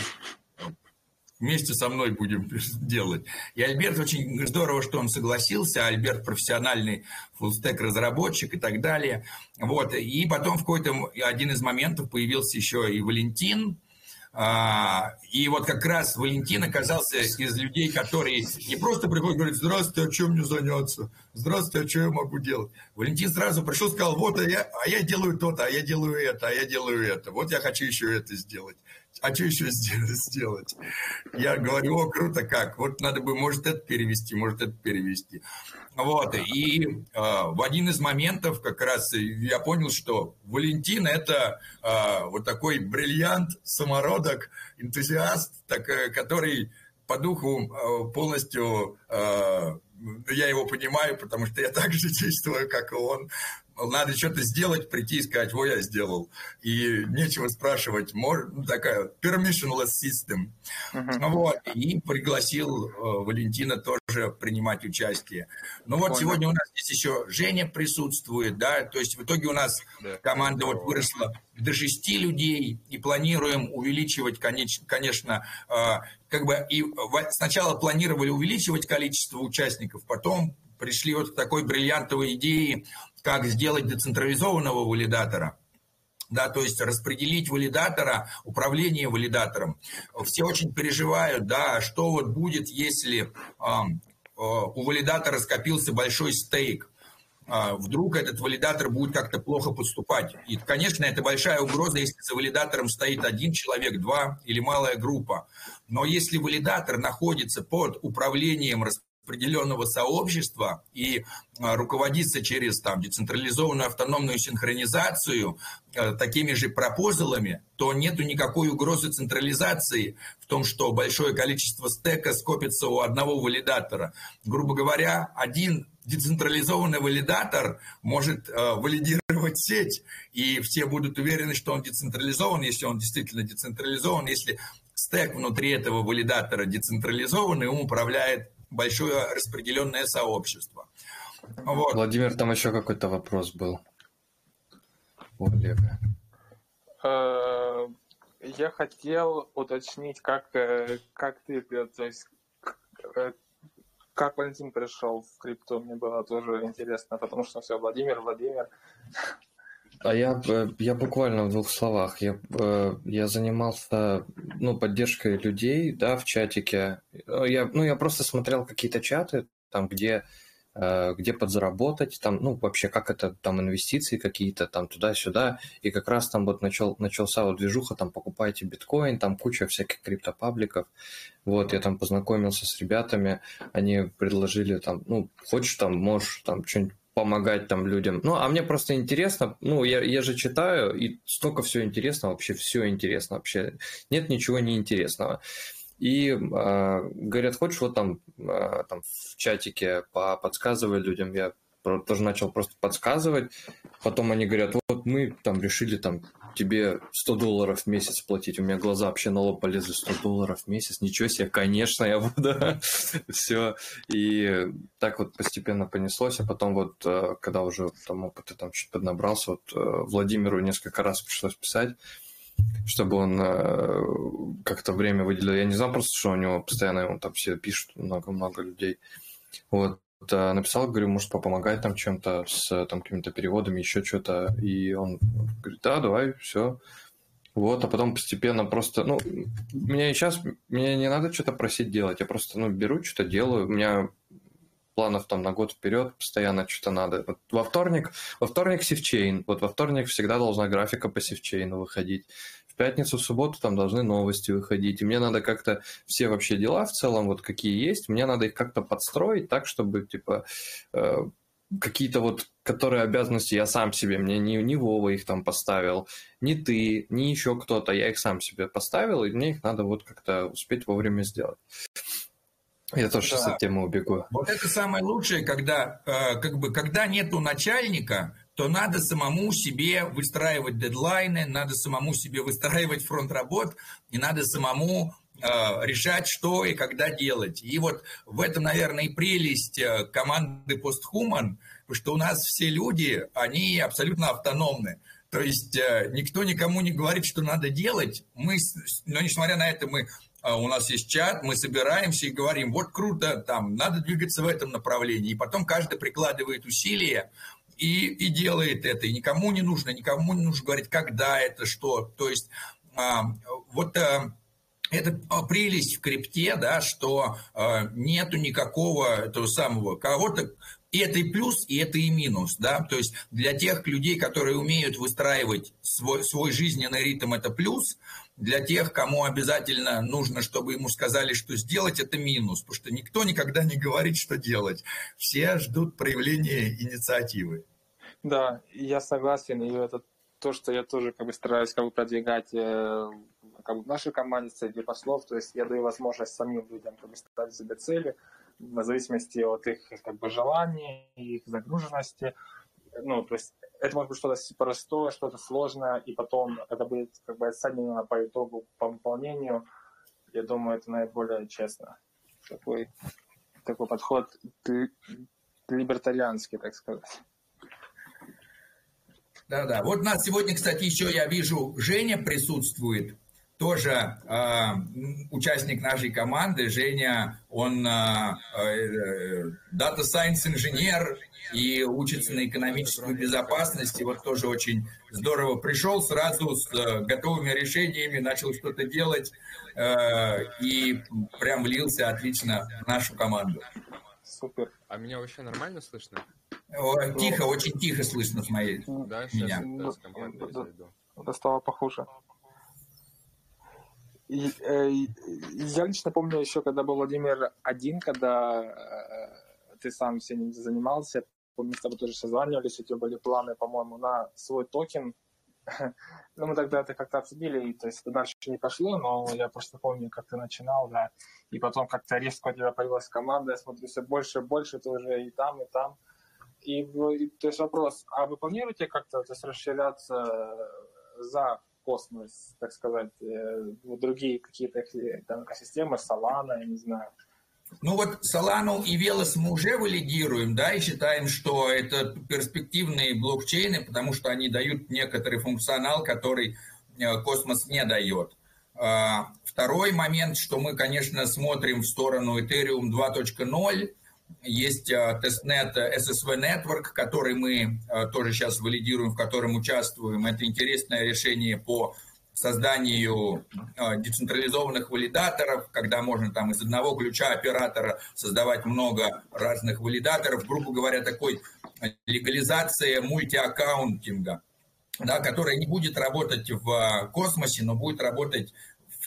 вместе со мной будем делать. И Альберт очень здорово, что он согласился. Альберт профессиональный фуллстек разработчик и так далее. Вот. И потом в какой-то один из моментов появился еще и Валентин, а, и вот как раз Валентин оказался из людей, которые не просто приходят и говорят, здравствуйте, а чем мне заняться? Здравствуйте, а что я могу делать? Валентин сразу пришел и сказал, вот, а я, а я делаю то-то, а я делаю это, а я делаю это. Вот я хочу еще это сделать. А что еще сделать? Я говорю, о, круто как. Вот надо бы, может, это перевести, может, это перевести. Вот, и э, в один из моментов как раз я понял, что Валентин – это э, вот такой бриллиант, самородок, энтузиаст, так, э, который по духу э, полностью, я его понимаю, потому что я так же действую, как и он, надо что-то сделать, прийти и сказать, ой, я сделал. И нечего спрашивать, может, ну, такая permissionless system. Uh-huh. Вот, и пригласил э, Валентина тоже принимать участие. Ну вот Понял. сегодня у нас здесь еще Женя присутствует, да, то есть в итоге у нас да. команда вот выросла до шести людей, и планируем увеличивать, конечно, конечно э, как бы и сначала планировали увеличивать количество участников, потом пришли вот к такой бриллиантовой идее как сделать децентрализованного валидатора, да, то есть распределить валидатора, управление валидатором. Все очень переживают, да, что вот будет, если э, э, у валидатора скопился большой стейк, э, вдруг этот валидатор будет как-то плохо поступать. И, конечно, это большая угроза, если за валидатором стоит один человек, два или малая группа. Но если валидатор находится под управлением определенного сообщества и а, руководиться через там, децентрализованную автономную синхронизацию э, такими же пропозалами, то нету никакой угрозы централизации в том, что большое количество стека скопится у одного валидатора. Грубо говоря, один децентрализованный валидатор может э, валидировать сеть, и все будут уверены, что он децентрализован, если он действительно децентрализован, если стек внутри этого валидатора децентрализованный, им управляет большое распределенное сообщество. Вот. Владимир, там еще какой-то вопрос был. У Олега. Э, я хотел уточнить, как, э, как ты, то есть, э, как Валентин пришел в крипту, мне было тоже интересно, потому что все, Владимир, Владимир. А я, я буквально в двух словах. Я, я занимался ну, поддержкой людей да, в чатике. Я, ну, я просто смотрел какие-то чаты, там, где, где подзаработать, там, ну, вообще, как это, там, инвестиции какие-то, там, туда-сюда. И как раз там вот начал, начался вот движуха, там, покупайте биткоин, там куча всяких криптопабликов. Вот, я там познакомился с ребятами, они предложили, там, ну, хочешь, там, можешь, там, что-нибудь помогать там людям. Ну, а мне просто интересно, ну, я, я же читаю, и столько всего интересно, вообще все интересно, вообще нет ничего неинтересного. И э, говорят, хочешь вот там, э, там в чатике подсказывай людям, я тоже начал просто подсказывать. Потом они говорят, вот мы там решили там тебе 100 долларов в месяц платить. У меня глаза вообще на лоб полезли 100 долларов в месяц. Ничего себе, конечно, я буду. Все. И так вот постепенно понеслось. А потом вот, э, когда уже там опыта там чуть поднабрался, вот э, Владимиру несколько раз пришлось писать чтобы он э, как-то время выделил. Я не знал просто, что у него постоянно он там все пишут, много-много людей. Вот. Э, написал, говорю, может, попомогать там чем-то с там какими-то переводами, еще что-то. И он говорит, да, давай, все. Вот, а потом постепенно просто, ну, мне сейчас, мне не надо что-то просить делать, я просто, ну, беру, что-то делаю, у меня планов там на год вперед постоянно что-то надо. Вот во вторник, во вторник севчейн, вот во вторник всегда должна графика по севчейну выходить. Пятницу, в субботу там должны новости выходить, и мне надо как-то все вообще дела в целом, вот какие есть, мне надо их как-то подстроить так, чтобы, типа, э, какие-то вот, которые обязанности я сам себе, мне не, не Вова их там поставил, не ты, не еще кто-то, я их сам себе поставил, и мне их надо вот как-то успеть вовремя сделать. Я тоже да. сейчас от темы убегу. Вот это самое лучшее, когда, э, как бы, когда нету начальника, то надо самому себе выстраивать дедлайны, надо самому себе выстраивать фронт работ, и надо самому Э, решать, что и когда делать. И вот в этом, наверное, и прелесть э, команды Posthuman, что у нас все люди, они абсолютно автономны. То есть э, никто никому не говорит, что надо делать. Мы, но несмотря на это, мы у нас есть чат, мы собираемся и говорим, вот круто, там, надо двигаться в этом направлении. И потом каждый прикладывает усилия и, и делает это. И никому не нужно, никому не нужно говорить, когда это, что. То есть а, вот это прелесть в крипте, да, что э, нету никакого этого самого кого-то, и это и плюс, и это и минус, да, то есть для тех людей, которые умеют выстраивать свой, свой жизненный ритм, это плюс, для тех, кому обязательно нужно, чтобы ему сказали, что сделать, это минус, потому что никто никогда не говорит, что делать, все ждут проявления инициативы. Да, я согласен, и это то, что я тоже как бы стараюсь как бы продвигать э, как бы в нашей команде среди послов, то есть я даю возможность самим людям как бы ставить себе цели в зависимости от их как бы желаний, их загруженности. Ну, то есть это может быть что-то простое, что-то сложное, и потом это будет как бы оценено по итогу, по выполнению. Я думаю, это наиболее честно. Такой, такой подход либертарианский, так сказать. Да-да. Вот нас сегодня, кстати, еще я вижу, Женя присутствует тоже э, участник нашей команды, Женя, он э, э, data science инженер и учится на экономическую безопасность, и вот тоже очень здорово пришел сразу с э, готовыми решениями, начал что-то делать э, и прям влился отлично в нашу команду. Супер. А меня вообще нормально слышно? О, тихо, очень тихо слышно с моей. Да, сейчас, меня. с командой зайду. Это стало похуже. И, э, я лично помню еще, когда был Владимир один, когда э, ты сам всем занимался, помню, с тобой тоже созванивались, у тебя были планы, по-моему, на свой токен. ну, мы тогда это как-то обсудили, и, то есть дальше не пошло, но я просто помню, как ты начинал, да, и потом как-то резко у тебя появилась команда, я смотрю, все больше и больше, ты уже и там, и там. И, и то есть вопрос, а вы планируете как-то то есть, расширяться за космос, так сказать, э, другие какие-то там, экосистемы, Solana, я не знаю. Ну вот Solana и Velas мы уже валидируем, да, и считаем, что это перспективные блокчейны, потому что они дают некоторый функционал, который э, космос не дает. А, второй момент, что мы, конечно, смотрим в сторону Ethereum 2.0, есть э, testnet SSV Network, который мы э, тоже сейчас валидируем, в котором участвуем. Это интересное решение по созданию э, децентрализованных валидаторов, когда можно там из одного ключа оператора создавать много разных валидаторов, грубо говоря, такой легализация мультиаккаунтинга, да, которая не будет работать в космосе, но будет работать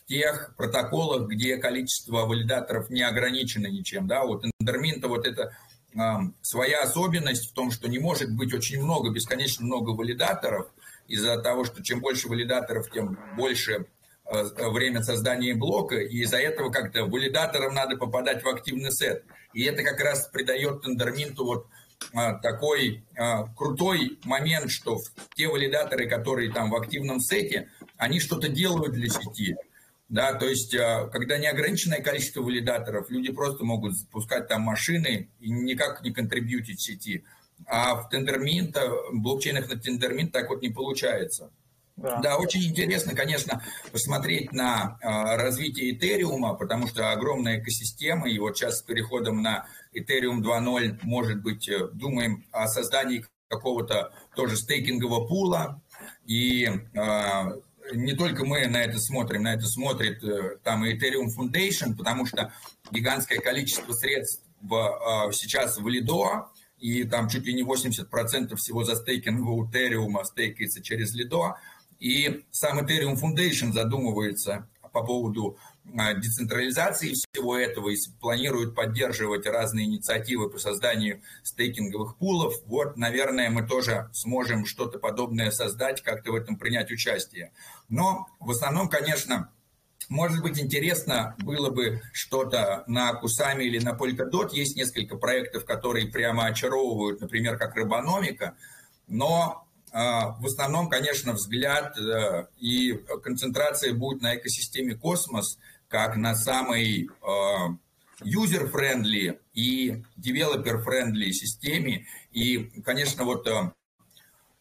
тех протоколах, где количество валидаторов не ограничено ничем. Да? Вот Эндерминта вот это э, своя особенность в том, что не может быть очень много, бесконечно много валидаторов, из-за того, что чем больше валидаторов, тем больше э, время создания блока, и из-за этого как-то валидаторам надо попадать в активный сет. И это как раз придает Тендерминту вот а, такой а, крутой момент, что те валидаторы, которые там в активном сете, они что-то делают для сети. Да, то есть, а, когда неограниченное количество валидаторов, люди просто могут запускать там машины и никак не контрибьютить сети. А в Tendermint, блокчейнах на Tendermint так вот не получается. Да. да, очень интересно, конечно, посмотреть на э, развитие Этериума, потому что огромная экосистема, и вот сейчас с переходом на Ethereum 2.0, может быть, э, думаем о создании какого-то тоже стейкингового пула, и э, не только мы на это смотрим, на это смотрит э, там и Ethereum Foundation, потому что гигантское количество средств э, сейчас в Lido, и там чуть ли не 80% всего застейкингового Ethereum стейкается через Lido, и сам Ethereum Foundation задумывается по поводу децентрализации всего этого и планирует поддерживать разные инициативы по созданию стейкинговых пулов. Вот, наверное, мы тоже сможем что-то подобное создать, как-то в этом принять участие. Но в основном, конечно, может быть, интересно было бы что-то на Кусами или на Polkadot. Есть несколько проектов, которые прямо очаровывают, например, как Рыбономика. Но а, в основном, конечно, взгляд э, и концентрация будет на экосистеме космос, как на самой user-friendly и developer-friendly системе. И, конечно, вот э,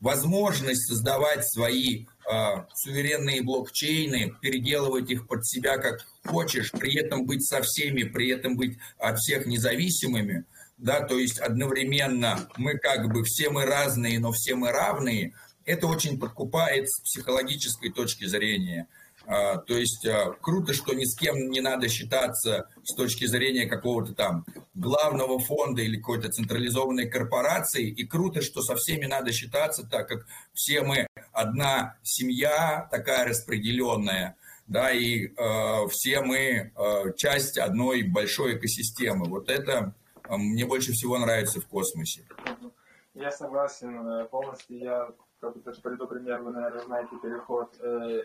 возможность создавать свои э, суверенные блокчейны, переделывать их под себя как хочешь, при этом быть со всеми, при этом быть от всех независимыми – да, то есть одновременно мы как бы все мы разные, но все мы равные, это очень подкупает с психологической точки зрения. А, то есть а, круто, что ни с кем не надо считаться с точки зрения какого-то там главного фонда или какой-то централизованной корпорации. И круто, что со всеми надо считаться, так как все мы одна семья такая распределенная, да, и э, все мы э, часть одной большой экосистемы. Вот это а мне больше всего нравится в космосе. Я согласен э, полностью. Я как бы даже приду пример, вы, наверное, знаете переход э,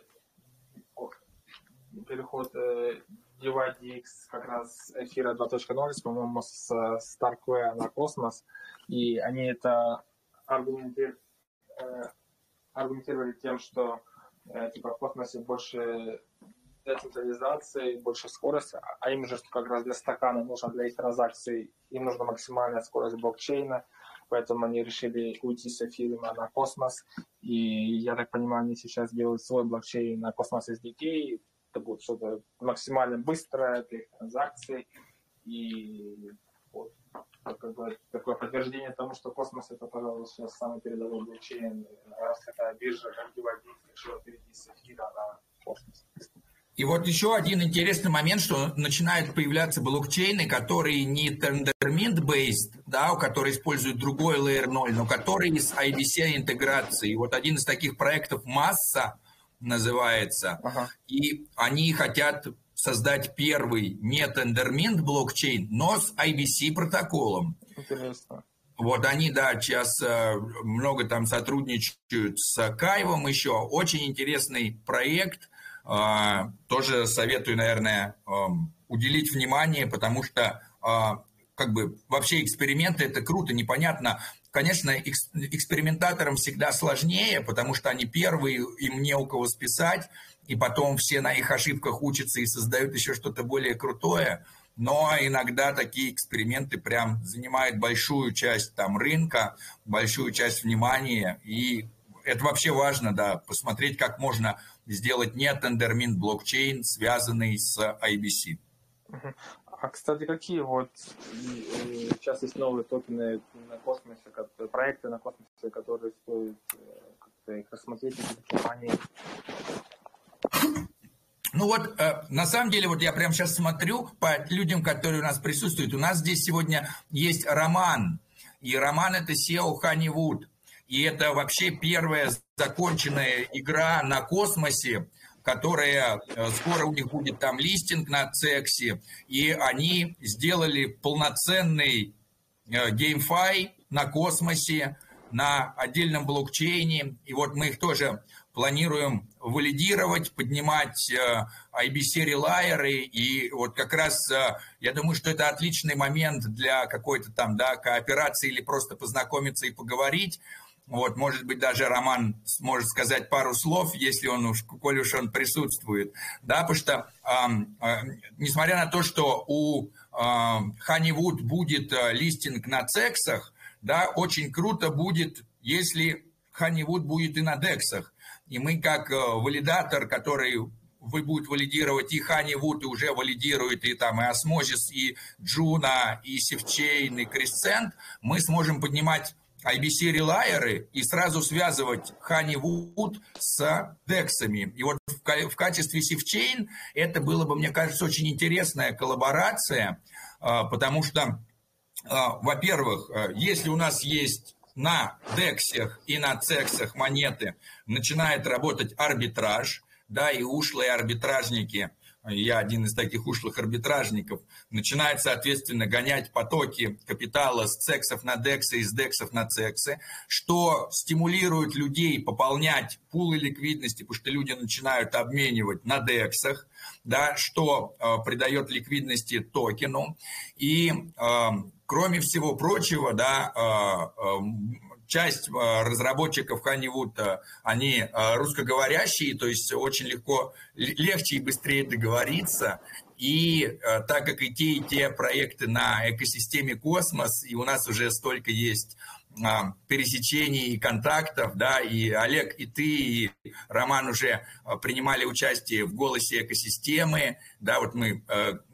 переход э, DYDX как раз эфира 2.0, по-моему, с Starkware на космос, и они это э, аргументировали тем, что э, типа в космосе больше децентрализации, больше скорости, а им же как раз для стакана нужно для их транзакций, им нужна максимальная скорость блокчейна, поэтому они решили уйти с эфириума на космос, и я так понимаю, они сейчас делают свой блокчейн на космос SDK, это будет что-то максимально быстрое для их транзакций, и вот, как бы, такое подтверждение тому, что космос это, пожалуй, сейчас самый передовой блокчейн, раз такая биржа, как Divide, решила перейти с эфира на космос. И вот еще один интересный момент, что начинают появляться блокчейны, которые не Tendermint-based, да, которые используют другой Layer 0, но которые с IBC интеграцией. Вот один из таких проектов «Масса» называется. Ага. И они хотят создать первый не Tendermint блокчейн, но с IBC протоколом. Интересно. Вот они, да, сейчас э, много там сотрудничают с Кайвом еще. Очень интересный проект – а, тоже советую, наверное, уделить внимание, потому что а, как бы вообще эксперименты это круто, непонятно. Конечно, экспериментаторам всегда сложнее, потому что они первые, им не у кого списать, и потом все на их ошибках учатся и создают еще что-то более крутое. Но иногда такие эксперименты прям занимают большую часть там рынка, большую часть внимания, и это вообще важно, да, посмотреть, как можно сделать не Tendermint блокчейн, связанный с IBC. А, кстати, какие вот сейчас есть новые токены на космосе, проекты на космосе, которые стоит э, как-то их рассмотреть, внимание? Ну вот, э, на самом деле, вот я прямо сейчас смотрю по людям, которые у нас присутствуют. У нас здесь сегодня есть Роман. И Роман это SEO Honeywood. И это вообще первая законченная игра на космосе, которая э, скоро у них будет там листинг на Цексе, и они сделали полноценный э, на космосе, на отдельном блокчейне, и вот мы их тоже планируем валидировать, поднимать э, IBC релайеры, и вот как раз я думаю, что это отличный момент для какой-то там, да, кооперации или просто познакомиться и поговорить, вот, может быть, даже Роман сможет сказать пару слов, если он уж, коль уж он присутствует. Да, потому что, э, э, несмотря на то, что у э, будет э, листинг на цексах, да, очень круто будет, если Honeywood будет и на дексах. и мы как э, валидатор, который вы будет валидировать и Honeywood, и уже валидирует и там и Osmosis, и Juno, и Sifchain, и Crescent, мы сможем поднимать IBC релайеры и сразу связывать Honeywood с дексами. И вот в, качестве Sifchain это было бы, мне кажется, очень интересная коллаборация, а, потому что, а, во-первых, а, если у нас есть на дексах и на цексах монеты начинает работать арбитраж, да, и ушлые арбитражники – я один из таких ушлых арбитражников, начинает, соответственно, гонять потоки капитала с цексов на дексы и с дексов на цексы, что стимулирует людей пополнять пулы ликвидности, потому что люди начинают обменивать на дексах, да, что э, придает ликвидности токену. И, э, кроме всего прочего, да, э, э, часть э, разработчиков Honeywood, э, они э, русскоговорящие, то есть очень легко, легче и быстрее договориться. И так как и те, и те проекты на экосистеме космос, и у нас уже столько есть пересечений и контактов, да, и Олег, и ты, и Роман уже принимали участие в голосе экосистемы, да, вот мы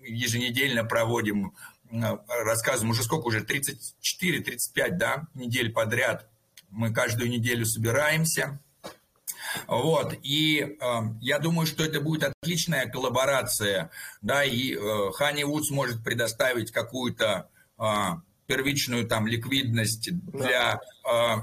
еженедельно проводим рассказываем уже сколько уже, 34-35, да, недель подряд. Мы каждую неделю собираемся. Вот, и э, я думаю, что это будет отличная коллаборация, да, и э, Honeywood сможет предоставить какую-то э, первичную там ликвидность для э,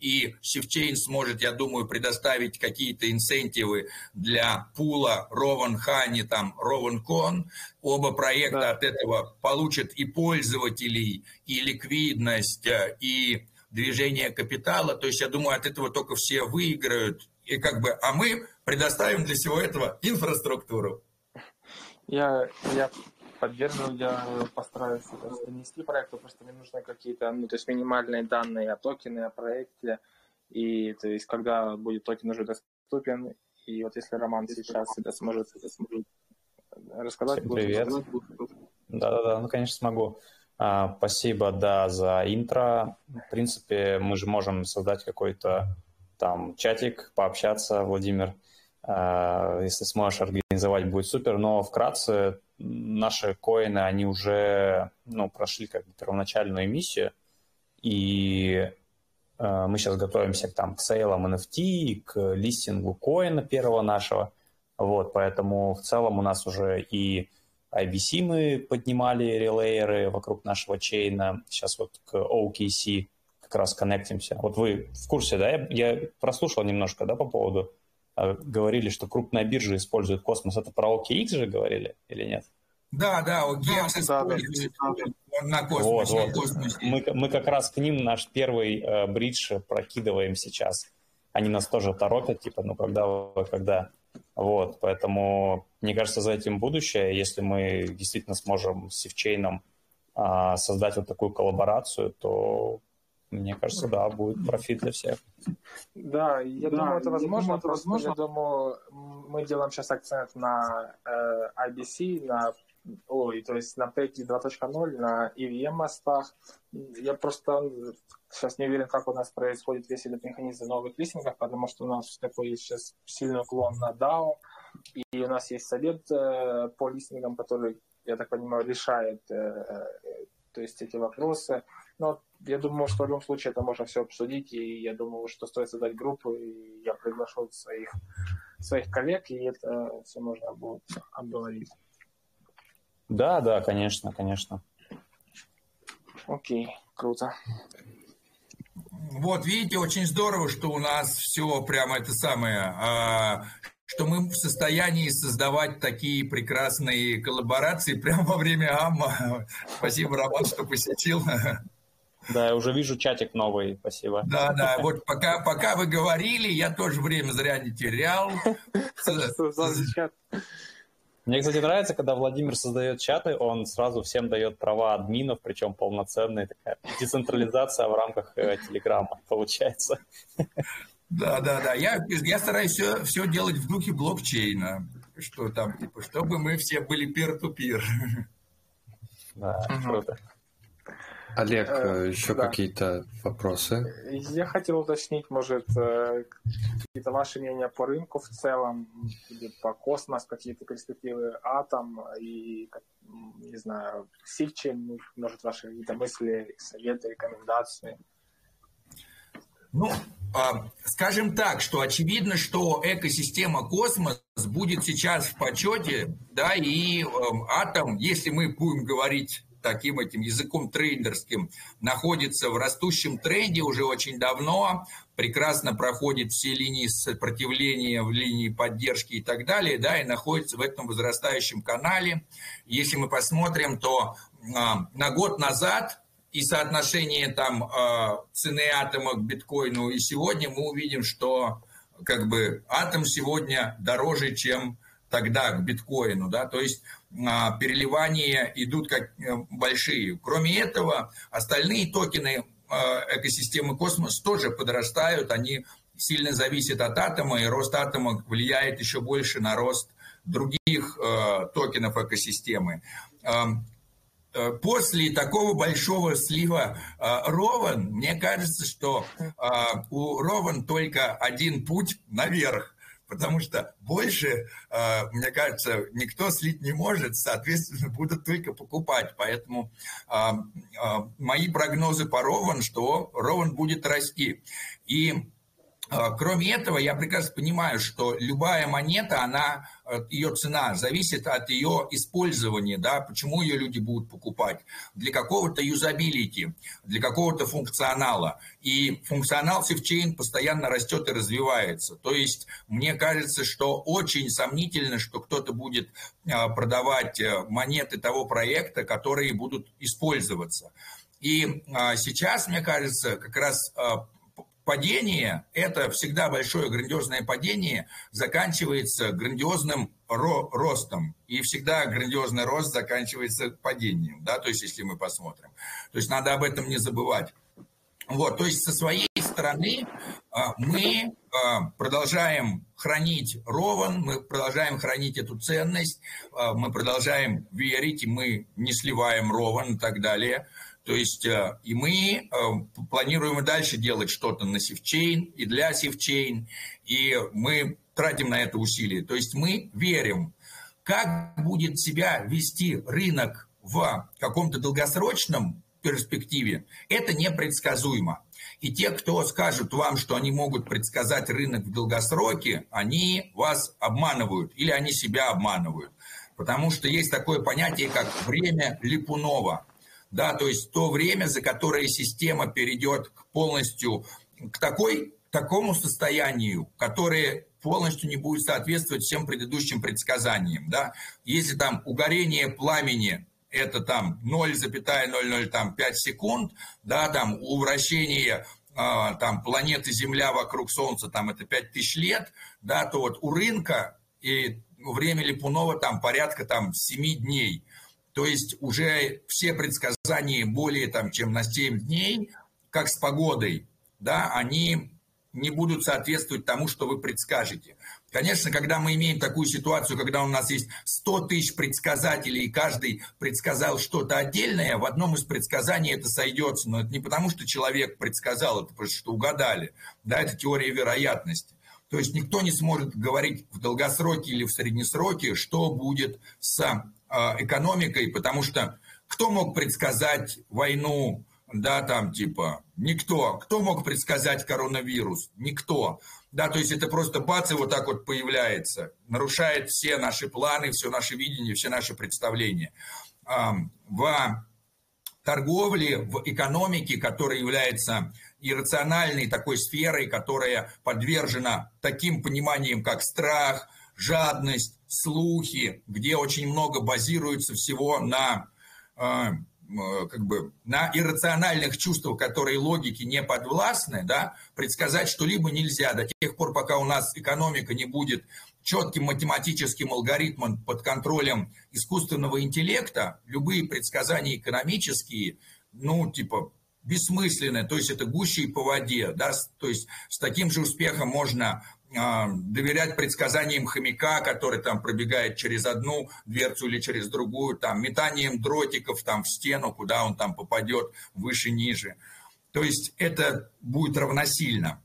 и Shifchain сможет, я думаю, предоставить какие-то инцентивы для пула Rowan Honey, там Rowan Con. Оба проекта да. от этого получат и пользователей, и ликвидность, э, и движение капитала. То есть, я думаю, от этого только все выиграют. И как бы, а мы предоставим для всего этого инфраструктуру. Я, я поддерживаю, я постараюсь это донести проекту, просто мне нужны какие-то, ну, то есть минимальные данные о токене, о проекте, и то есть когда будет токен уже доступен, и вот если Роман сейчас это сможет, это сможет рассказать. Всем привет. Да-да-да, ну, конечно, смогу. А, спасибо, да, за интро. В принципе, мы же можем создать какой-то там чатик, пообщаться, Владимир. А, если сможешь организовать, будет супер. Но вкратце, наши коины, они уже ну, прошли как бы первоначальную миссию, и э, мы сейчас готовимся к, там, к сейлам NFT, к листингу коина первого нашего. Вот, поэтому в целом у нас уже и IBC мы поднимали релейеры вокруг нашего чейна, сейчас вот к OKC как раз коннектимся. Вот вы в курсе, да? Я, я прослушал немножко, да, по поводу говорили, что крупная биржа использует космос. Это про OKX же говорили или нет? Да, да, OKX да, использует да, на космосе. Вот, вот. Мы, мы как раз к ним наш первый э, бридж прокидываем сейчас. Они нас тоже торопят, типа, ну когда, когда. Вот, поэтому, мне кажется, за этим будущее, если мы действительно сможем с Севчейном э, создать вот такую коллаборацию, то мне кажется, да, будет профит для всех. Да, я да, думаю, это возможно. это возможно. Я думаю, мы делаем сейчас акцент на э, IBC, на ой, то есть на PEGI 2.0, на EVM мостах. Я просто сейчас не уверен, как у нас происходит весь этот механизм новых листингов, потому что у нас такой есть сейчас сильный уклон на DAO, и у нас есть совет э, по листингам, который, я так понимаю, решает э, э, то есть эти вопросы. Но я думаю, что в любом случае это можно все обсудить, и я думаю, что стоит создать группу, и я приглашу своих, своих коллег, и это все можно будет обговорить. Да, да, конечно, конечно. Окей, круто. Вот, видите, очень здорово, что у нас все прямо это самое, а, что мы в состоянии создавать такие прекрасные коллаборации прямо во время АМА. Спасибо, Роман, что посетил. Да, я уже вижу чатик новый, спасибо. Да, да, вот пока, пока вы говорили, я тоже время зря не терял. Мне, кстати, нравится, когда Владимир создает чаты, он сразу всем дает права админов, причем полноценные, такая децентрализация в рамках э, Телеграма получается. Да, да, да. Я, я стараюсь все, все делать в духе блокчейна, что там, типа, чтобы мы все были peer-to-peer. Да, угу. круто. Олег, э, еще да. какие-то вопросы? Я хотел уточнить, может, э, какие-то ваши мнения по рынку в целом, или по космос, какие-то перспективы атом и, не знаю, сильчин, может, ваши какие-то мысли, советы, рекомендации? Ну, а, скажем так, что очевидно, что экосистема космос будет сейчас в почете, да, и эм, атом, если мы будем говорить таким этим языком трейдерским, находится в растущем тренде уже очень давно, прекрасно проходит все линии сопротивления, в линии поддержки и так далее, да, и находится в этом возрастающем канале. Если мы посмотрим, то а, на год назад и соотношение там а, цены атома к биткоину, и сегодня мы увидим, что как бы атом сегодня дороже, чем тогда к биткоину, да, то есть переливания идут как э, большие. Кроме этого, остальные токены а, экосистемы космос тоже подрастают, они сильно зависят от атома, и рост атома влияет еще больше на рост других э, токенов экосистемы. Э, после такого большого слива Рован, мне кажется, что у Рован только один путь наверх потому что больше, э, мне кажется, никто слить не может, соответственно, будут только покупать. Поэтому э, э, мои прогнозы по Рован, что Рован будет расти. И кроме этого, я прекрасно понимаю, что любая монета, она, э, ее цена зависит от ее использования, да, почему ее люди будут покупать, для какого-то юзабилити, для какого-то функционала. И функционал севчейн постоянно растет и развивается. То есть мне кажется, что очень сомнительно, что кто-то будет а, продавать э, монеты того проекта, которые будут использоваться. И а, сейчас, мне кажется, как раз падение, это всегда большое грандиозное падение, заканчивается грандиозным ро ростом. И всегда грандиозный рост заканчивается падением, да, то есть если мы посмотрим. То есть надо об этом не забывать. Вот, то есть со своей стороны а, мы а, продолжаем хранить Рован, мы продолжаем хранить эту ценность, а, мы продолжаем верить, и мы не сливаем Rowan и так далее. То есть э, и мы э, планируем и дальше делать что-то на SifChain и для SifChain, и мы тратим на это усилия. То есть мы верим, как будет себя вести рынок в каком-то долгосрочном перспективе, это непредсказуемо. И те, кто скажут вам, что они могут предсказать рынок в долгосроке, они вас обманывают или они себя обманывают. Потому что есть такое понятие, как время Липунова – да, то есть то время, за которое система перейдет полностью к такой, такому состоянию, которое полностью не будет соответствовать всем предыдущим предсказаниям, да, если там угорение пламени это там 0,005 секунд, да, там у вращения э, там планеты Земля вокруг Солнца там это 5000 лет, да, то вот у рынка и время Липунова там порядка там 7 дней. То есть уже все предсказания более там, чем на 7 дней, как с погодой, да, они не будут соответствовать тому, что вы предскажете. Конечно, когда мы имеем такую ситуацию, когда у нас есть 100 тысяч предсказателей, и каждый предсказал что-то отдельное, в одном из предсказаний это сойдется. Но это не потому, что человек предсказал, это потому что угадали. Да, это теория вероятности. То есть никто не сможет говорить в долгосроке или в среднесроке, что будет с экономикой, потому что кто мог предсказать войну, да, там типа, никто. Кто мог предсказать коронавирус? Никто. Да, то есть это просто бац, и вот так вот появляется, нарушает все наши планы, все наше видение, все наши представления. В торговле, в экономике, которая является иррациональной такой сферой, которая подвержена таким пониманиям, как страх, жадность, слухи, где очень много базируется всего на э, как бы на иррациональных чувствах, которые логике не подвластны, да, предсказать что-либо нельзя. До тех пор, пока у нас экономика не будет четким математическим алгоритмом под контролем искусственного интеллекта, любые предсказания экономические, ну, типа, бессмысленны, то есть это гуще по воде, да, то есть с таким же успехом можно доверять предсказаниям хомяка, который там пробегает через одну дверцу или через другую, там, метанием дротиков там в стену, куда он там попадет, выше-ниже. То есть это будет равносильно.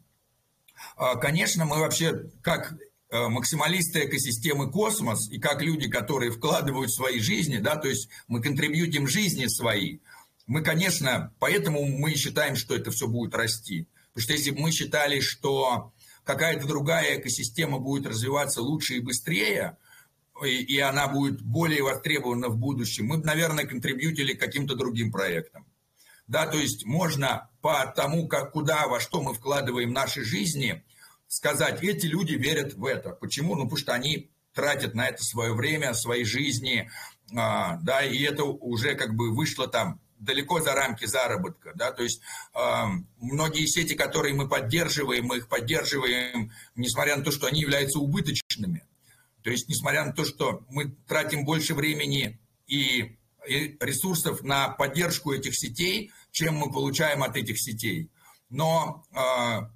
А, конечно, мы вообще, как э, максималисты экосистемы космос и как люди, которые вкладывают свои жизни, да, то есть мы контрибьютим жизни свои, мы, конечно, поэтому мы считаем, что это все будет расти. Потому что если бы мы считали, что какая-то другая экосистема будет развиваться лучше и быстрее, и, и она будет более востребована в будущем, мы бы, наверное, контрибьютили каким-то другим проектам. Да, то есть можно по тому, как, куда, во что мы вкладываем наши жизни, сказать, эти люди верят в это. Почему? Ну, потому что они тратят на это свое время, свои жизни, а, да, и это уже как бы вышло там далеко за рамки заработка. Да? То есть э, многие сети, которые мы поддерживаем, мы их поддерживаем, несмотря на то, что они являются убыточными. То есть, несмотря на то, что мы тратим больше времени и, и ресурсов на поддержку этих сетей, чем мы получаем от этих сетей. Но э,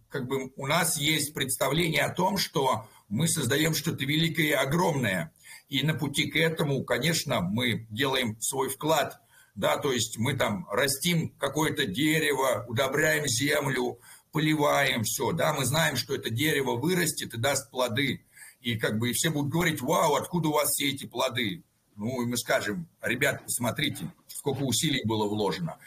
как бы у нас есть представление о том, что мы создаем что-то великое и огромное. И на пути к этому, конечно, мы делаем свой вклад да, то есть мы там растим какое-то дерево, удобряем землю, поливаем все, да, мы знаем, что это дерево вырастет и даст плоды. И как бы и все будут говорить, вау, откуда у вас все эти плоды? Ну, и мы скажем, ребят, посмотрите, сколько усилий было вложено.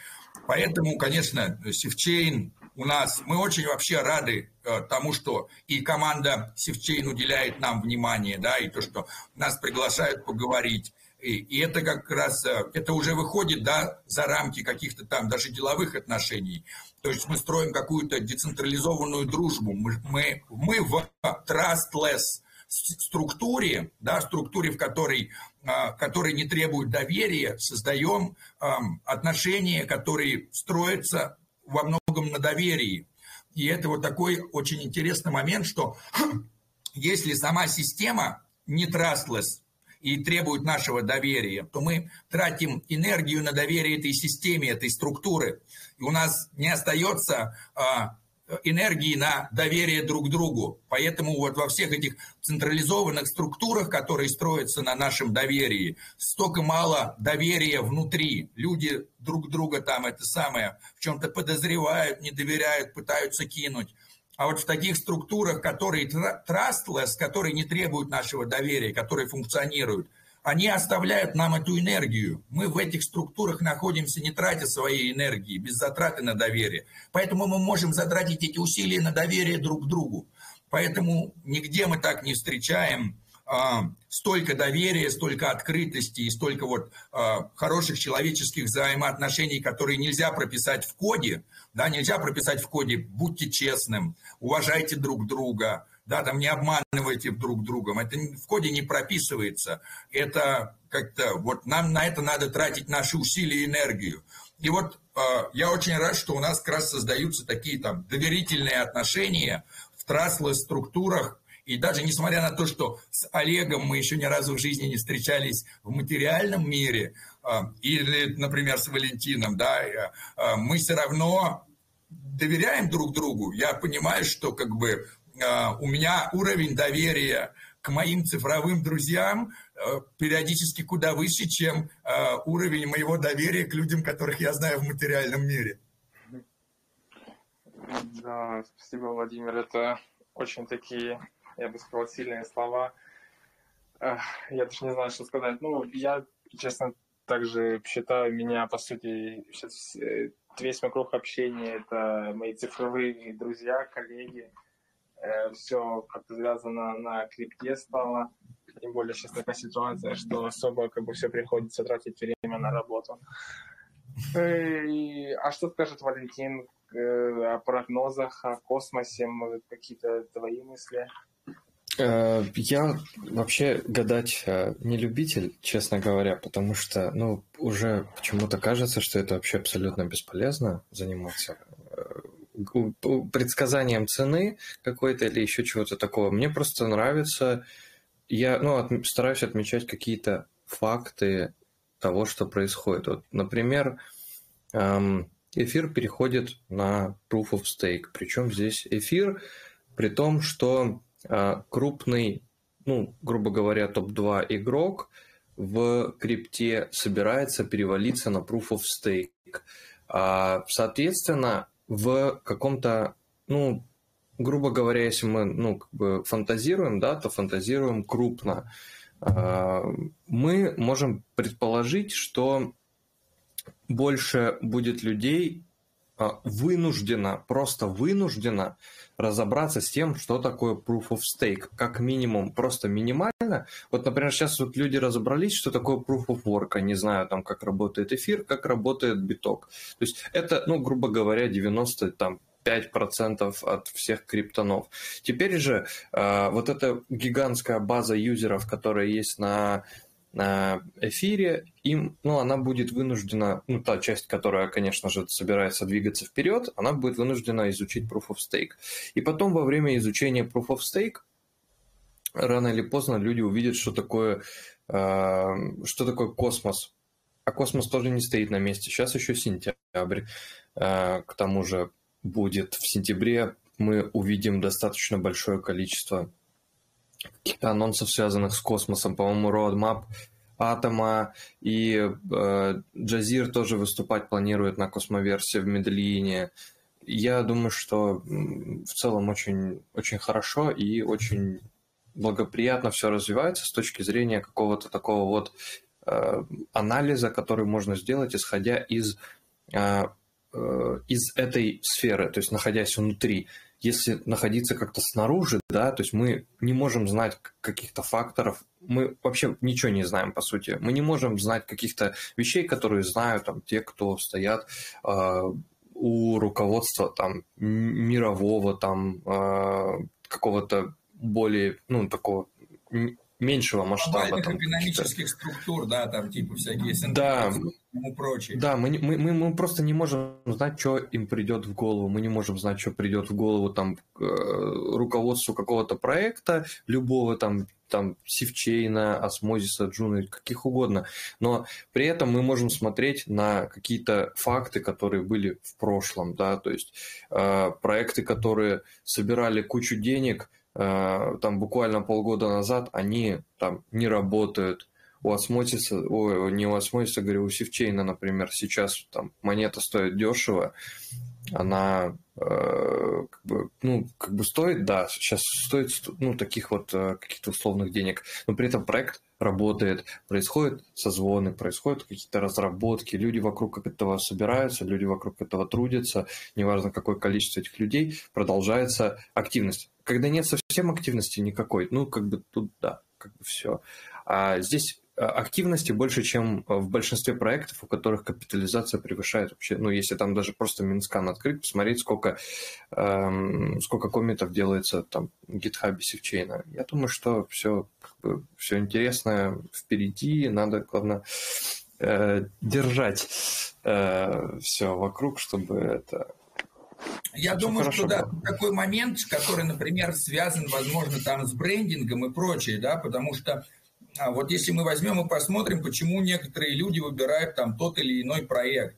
Поэтому, конечно, SifChain у нас, мы очень вообще рады э, тому, что и команда SifChain уделяет нам внимание, да, и то, что нас приглашают поговорить. И, и это как раз, э, это уже выходит да, за рамки каких-то там даже деловых отношений. То есть мы строим какую-то децентрализованную дружбу. Мы, мы, мы в trustless структуре, да, структуре, в которой, э, которой не требует доверия, создаем эм, отношения, которые строятся во многом на доверии. И это вот такой очень интересный момент, что если сама система не trustless, и требуют нашего доверия, то мы тратим энергию на доверие этой системе, этой структуры. И у нас не остается а, энергии на доверие друг другу. Поэтому вот во всех этих централизованных структурах, которые строятся на нашем доверии, столько мало доверия внутри. Люди друг друга там это самое в чем-то подозревают, не доверяют, пытаются кинуть. А вот в таких структурах, которые trustless, которые не требуют нашего доверия, которые функционируют, они оставляют нам эту энергию. Мы в этих структурах находимся, не тратя своей энергии, без затраты на доверие. Поэтому мы можем затратить эти усилия на доверие друг к другу. Поэтому нигде мы так не встречаем а, столько доверия, столько открытости и столько вот а, хороших человеческих взаимоотношений, которые нельзя прописать в коде, да, нельзя прописать в коде «будьте честным», «уважайте друг друга», да, там не обманывайте друг другом. Это в коде не прописывается. Это как-то, вот нам на это надо тратить наши усилия и энергию. И вот э, я очень рад, что у нас как раз создаются такие там доверительные отношения в траслых структурах, и даже несмотря на то, что с Олегом мы еще ни разу в жизни не встречались в материальном мире, а, или, например, с Валентином, да, а, мы все равно доверяем друг другу. Я понимаю, что как бы а, у меня уровень доверия к моим цифровым друзьям периодически куда выше, чем уровень моего доверия к людям, которых я знаю в материальном мире. Да, спасибо, Владимир. Это очень такие, я бы сказал, сильные слова. Я даже не знаю, что сказать. Ну, я, честно, также считаю меня, по сути, сейчас э, весь мой круг общения — это мои цифровые друзья, коллеги. Э, Все как-то связано на крипте стало. Тем более сейчас такая ситуация, что особо как бы все приходится тратить время на работу. Э, и, а что скажет Валентин о прогнозах, о космосе? Может, какие-то твои мысли? Э, я вообще гадать э, не любитель, честно говоря, потому что, ну, уже почему-то кажется, что это вообще абсолютно бесполезно заниматься э, предсказанием цены какой-то или еще чего-то такого. Мне просто нравится, я, ну, от, стараюсь отмечать какие-то факты того, что происходит. Вот, например, эм, эфир переходит на Proof of Stake, причем здесь эфир, при том, что крупный, ну, грубо говоря, топ-2 игрок в крипте собирается перевалиться на Proof of Stake. А, соответственно, в каком-то, ну, грубо говоря, если мы, ну, как бы фантазируем, да, то фантазируем крупно. А, мы можем предположить, что больше будет людей вынуждена, просто вынуждена разобраться с тем, что такое proof of stake, как минимум, просто минимально. Вот, например, сейчас вот люди разобрались, что такое proof of work, они знают там, как работает эфир, как работает биток. То есть это, ну, грубо говоря, 90 там 5% от всех криптонов. Теперь же э, вот эта гигантская база юзеров, которая есть на эфире, им, ну, она будет вынуждена, ну, та часть, которая, конечно же, собирается двигаться вперед, она будет вынуждена изучить Proof of Stake. И потом во время изучения Proof of Stake рано или поздно люди увидят, что такое, э, что такое космос. А космос тоже не стоит на месте. Сейчас еще сентябрь. Э, к тому же будет в сентябре мы увидим достаточно большое количество каких-то анонсов, связанных с космосом. По-моему, Roadmap Атома и э, Джазир тоже выступать планирует на космоверсии в Медельине. Я думаю, что в целом очень, очень хорошо и очень благоприятно все развивается с точки зрения какого-то такого вот э, анализа, который можно сделать, исходя из, э, э, из этой сферы, то есть находясь внутри если находиться как-то снаружи, да, то есть мы не можем знать каких-то факторов, мы вообще ничего не знаем, по сути. Мы не можем знать каких-то вещей, которые знают там те, кто стоят э, у руководства там мирового, там э, какого-то более, ну, такого меньшего масштаба. Там, экономических структур, да, там типа всякие да, и прочее. Да, мы, мы, мы, мы просто не можем знать, что им придет в голову. Мы не можем знать, что придет в голову там э, руководству какого-то проекта, любого там там SifChain'а, Osmosis'а, Juno, каких угодно. Но при этом мы можем смотреть на какие-то факты, которые были в прошлом, да, то есть э, проекты, которые собирали кучу денег, там буквально полгода назад, они там не работают. У осмотиса, ой, не у осмотиса, говорю, у Севчейна, например, сейчас там монета стоит дешево, она э, как бы, ну, как бы стоит, да, сейчас стоит, ну, таких вот э, каких-то условных денег, но при этом проект работает, происходят созвоны, происходят какие-то разработки, люди вокруг этого собираются, люди вокруг этого трудятся, неважно какое количество этих людей, продолжается активность. Когда нет совсем активности никакой, ну, как бы тут, да, как бы все. А здесь а, активности больше, чем в большинстве проектов, у которых капитализация превышает вообще, ну, если там даже просто Mintscan открыть, посмотреть, сколько, эм, сколько коммитов делается там в GitHub SifChain а. Я думаю, что все, как бы, все интересное впереди, надо, главное, э, держать э, все вокруг, чтобы это я Очень думаю, что да, такой момент, который, например, связан, возможно, там с брендингом и прочее, да, потому что а вот если мы возьмем и посмотрим, почему некоторые люди выбирают там тот или иной проект.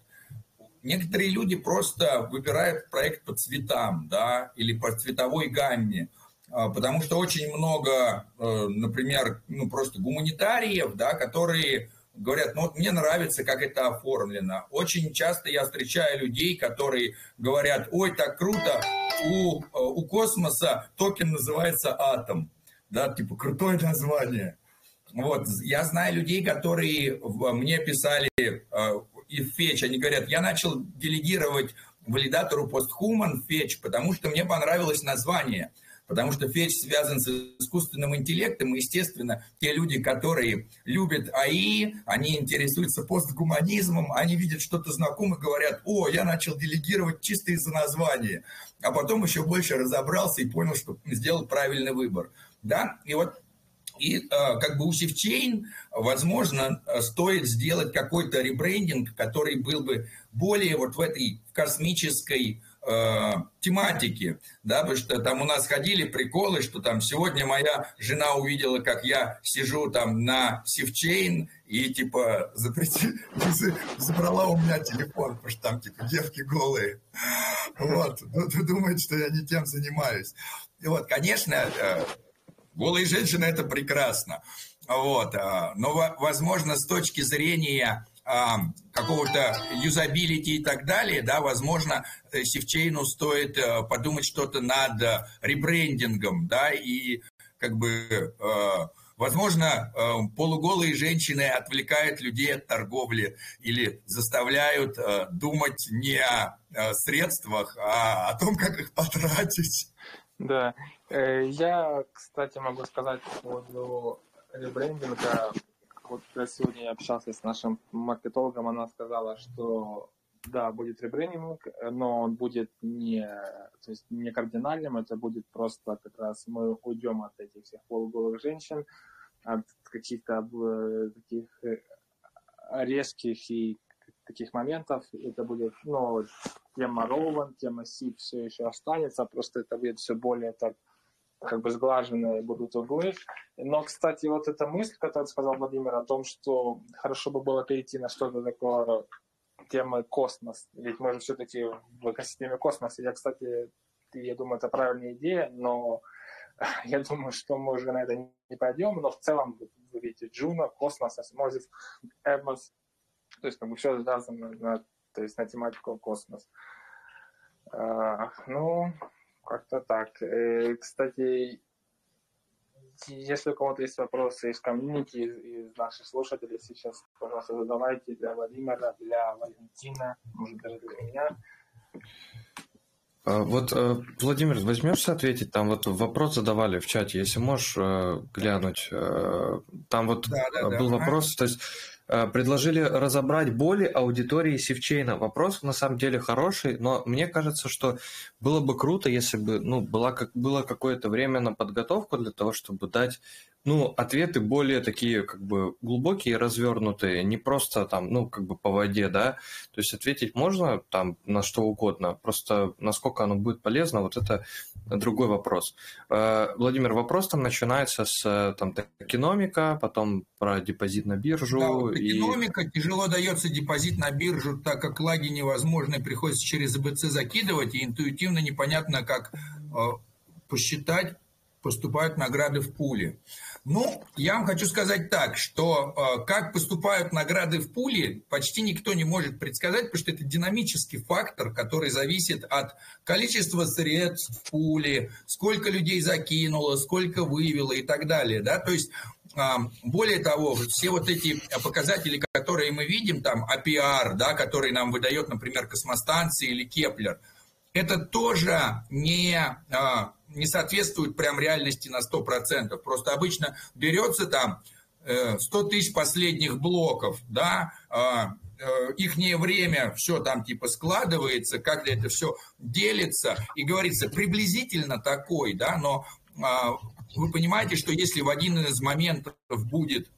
Некоторые люди просто выбирают проект по цветам, да, или по цветовой гамме, а, потому что очень много, э, например, ну просто гуманитариев, да, которые говорят, ну вот мне нравится, как это оформлено. Очень часто я встречаю людей, которые говорят, ой, так круто, у, у космоса токен называется атом. Да, типа крутое название. Вот, я знаю людей, которые мне писали э, и в Fetch, они говорят, я начал делегировать валидатору POSTHUMAN Fetch, потому что мне понравилось название – потому что Fetch связан с искусственным интеллектом, и, естественно, те люди, которые любят AI, они интересуются постгуманизмом, они видят что-то знакомое, говорят, о, я начал делегировать чисто из-за названия, а потом еще больше разобрался и понял, что сделал правильный выбор. Да? И вот и э, как бы у SifChain, возможно, стоит сделать какой-то ребрендинг, который был бы более вот в этой космической э, тематики, да, потому что там у нас ходили приколы, что там сегодня моя жена увидела, как я сижу там на севчейн и типа запрети... забрала у меня телефон, потому что там типа девки голые. Вот, ну, думает, что я не тем занимаюсь. И вот, конечно, э, голые женщины – это прекрасно. Вот, э, но, возможно, с точки зрения какого-то юзабилити и так далее, да, возможно, Севчейну стоит подумать что-то над ребрендингом, да, и как бы Возможно, э, полуголые женщины отвлекают людей от торговли или заставляют э, думать не о э, средствах, а о том, как их потратить. Да. Я, кстати, могу сказать по поводу ребрендинга. Вот сегодня я общался с нашим маркетологом, она сказала, что да, будет ребрендинг, но он будет не, то есть не кардинальным, это будет просто как раз мы уйдем от этих всех полуголых женщин, от каких-то э, таких э, резких и таких моментов. Это будет, ну, тема Роуэн, тема Си все еще останется, просто это будет все более так как бы сглаженные будут углы. Но, кстати, вот эта мысль, которую сказал Владимир о том, что хорошо бы было перейти на что-то такое темы космос, ведь мы же все-таки в экосистеме космоса. Я, кстати, я думаю, это правильная идея, но я думаю, что мы уже на это не пойдем, но в целом вы видите Juno, Cosmos, Osmosis, Evmos, то есть как все связано на, то есть на тематику космос. А, ну, как-то так. И, кстати, если у кого-то есть вопросы из комьюнити, из, наших слушателей, сейчас, пожалуйста, задавайте для Владимира, для Валентина, может даже для меня. А, вот, э, Владимир, возьмешься ответить? Там вот вопрос задавали в чате, если можешь э, глянуть. Э, там вот да, да, был да. вопрос, то есть предложили разобрать боли аудитории Севчейна. Вопрос на самом деле хороший, но мне кажется, что было бы круто, если бы ну, была, как, было какое-то время на подготовку для того, чтобы дать ну, ответы более такие, как бы, глубокие, развернутые, не просто там, ну, как бы по воде, да, то есть ответить можно там на что угодно, просто насколько оно будет полезно, вот это другой вопрос. Э, Владимир, вопрос там начинается с там токеномика, потом про депозит на биржу. Да, вот токеномика, и... тяжело дается депозит на биржу, так как лаги невозможны, приходится через АБЦ закидывать, и интуитивно непонятно, как э, посчитать, поступают награды в пуле. Ну, я вам хочу сказать так, что э, как поступают награды в пуле, почти никто не может предсказать, потому что это динамический фактор, который зависит от количества средств в пуле, сколько людей закинуло, сколько вывело и так далее. Да? То есть э, более того, все вот эти показатели, которые мы видим, там APR, да, который нам выдает, например, Cosmostation или Keplr, это тоже не а, не соответствует прям реальности на 100%. Просто обычно берется там 100 э, тысяч последних блоков, да, а, э, их время все там типа складывается, как-то это все делится, и говорится приблизительно такой, да, но а, вы понимаете, что если в один из моментов будет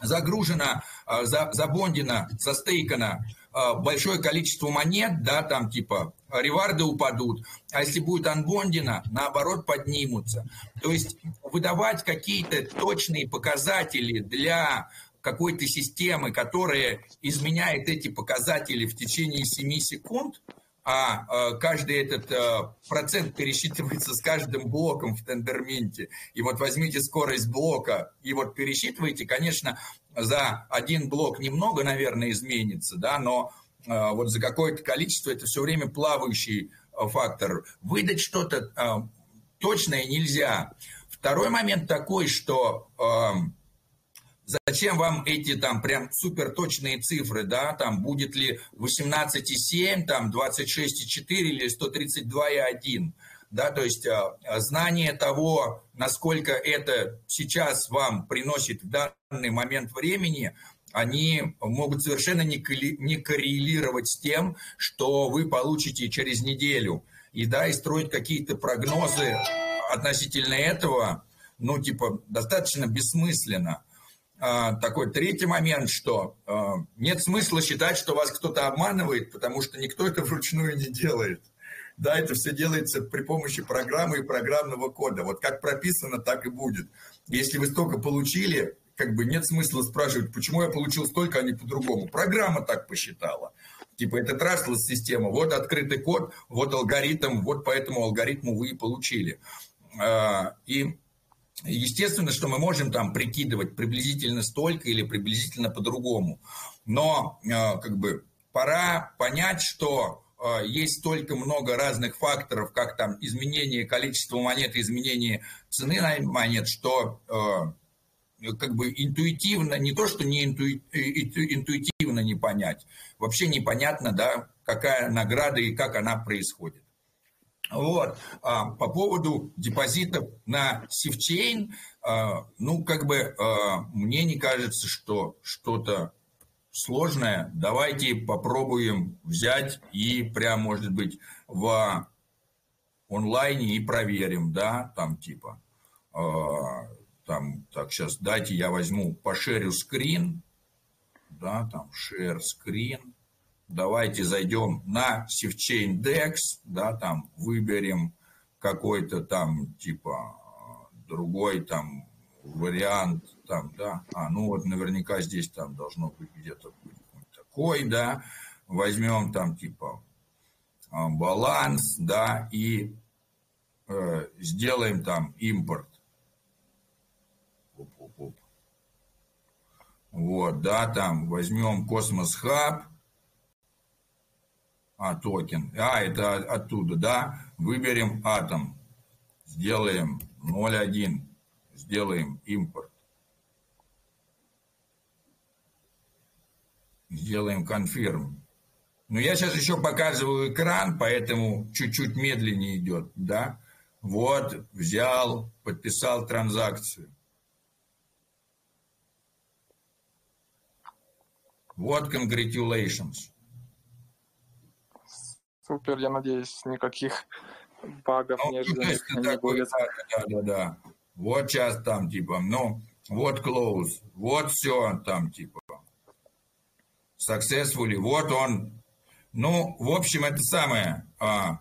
загружено, а, забондено, застейкано большое количество монет, да, там типа реварды упадут, а если будет анбондина, наоборот, поднимутся. То есть выдавать какие-то точные показатели для какой-то системы, которая изменяет эти показатели в течение 7 секунд, а э, каждый этот э, процент пересчитывается с каждым блоком в тендерменте. И вот возьмите скорость блока и вот пересчитывайте, конечно, за один блок немного, наверное, изменится, да, но а, вот за какое-то количество, это все время плавающий фактор. Выдать что-то точное нельзя. Второй момент такой, что зачем вам эти там прям супер точные цифры, да, там будет ли 18,7, там 26,4 или 132,1, да, то есть знание того, насколько это сейчас вам приносит в данный момент времени – они могут совершенно не коррелировать с тем, что вы получите через неделю. И да, и строить какие-то прогнозы относительно этого, ну, типа, достаточно бессмысленно. А, такой третий момент, что а, нет смысла считать, что вас кто-то обманывает, потому что никто это вручную не делает. Да, это все делается при помощи программы и программного кода. Вот как прописано, так и будет. Если вы столько получили, как бы нет смысла спрашивать, почему я получил столько, а не по-другому. Программа так посчитала. Типа это trustless система, вот открытый код, вот алгоритм, вот по этому алгоритму вы и получили. А, и естественно, что мы можем там прикидывать приблизительно столько или приблизительно по-другому. Но а, как бы пора понять, что а, есть столько много разных факторов, как там изменение количества монет, изменение цены на монет, что как бы интуитивно, не то, что не интуи, интуитивно не понять, вообще непонятно, да, какая награда и как она происходит. Вот. А, по поводу депозитов на SifChain, а, ну, как бы а, мне не кажется, что что-то сложное. Давайте попробуем взять и прям, может быть, в онлайне и проверим, да, там типа там, так, сейчас дайте я возьму, пошерю скрин, да, там, share screen, давайте зайдем на SafeChain DEX, да, там, выберем какой-то там, типа, другой там вариант, там, да, а, ну вот наверняка здесь там должно быть где-то такой, да, возьмем там, типа, а, баланс, да, и э, сделаем там импорт. Вот, да, там возьмем Cosmos Hub, а, токен, а, это оттуда, да, выберем атом, сделаем 0.1, сделаем импорт, сделаем confirm. Но я сейчас еще показываю экран, поэтому чуть-чуть медленнее идет, да. Вот, взял, подписал транзакцию. Вот congratulations. Супер, я надеюсь, никаких багов ну, неожиданных не такой, будет. Да, да, да. Вот сейчас там типа, ну, вот close, вот все там типа. Successfully, вот он. Ну, в общем, это самое. А,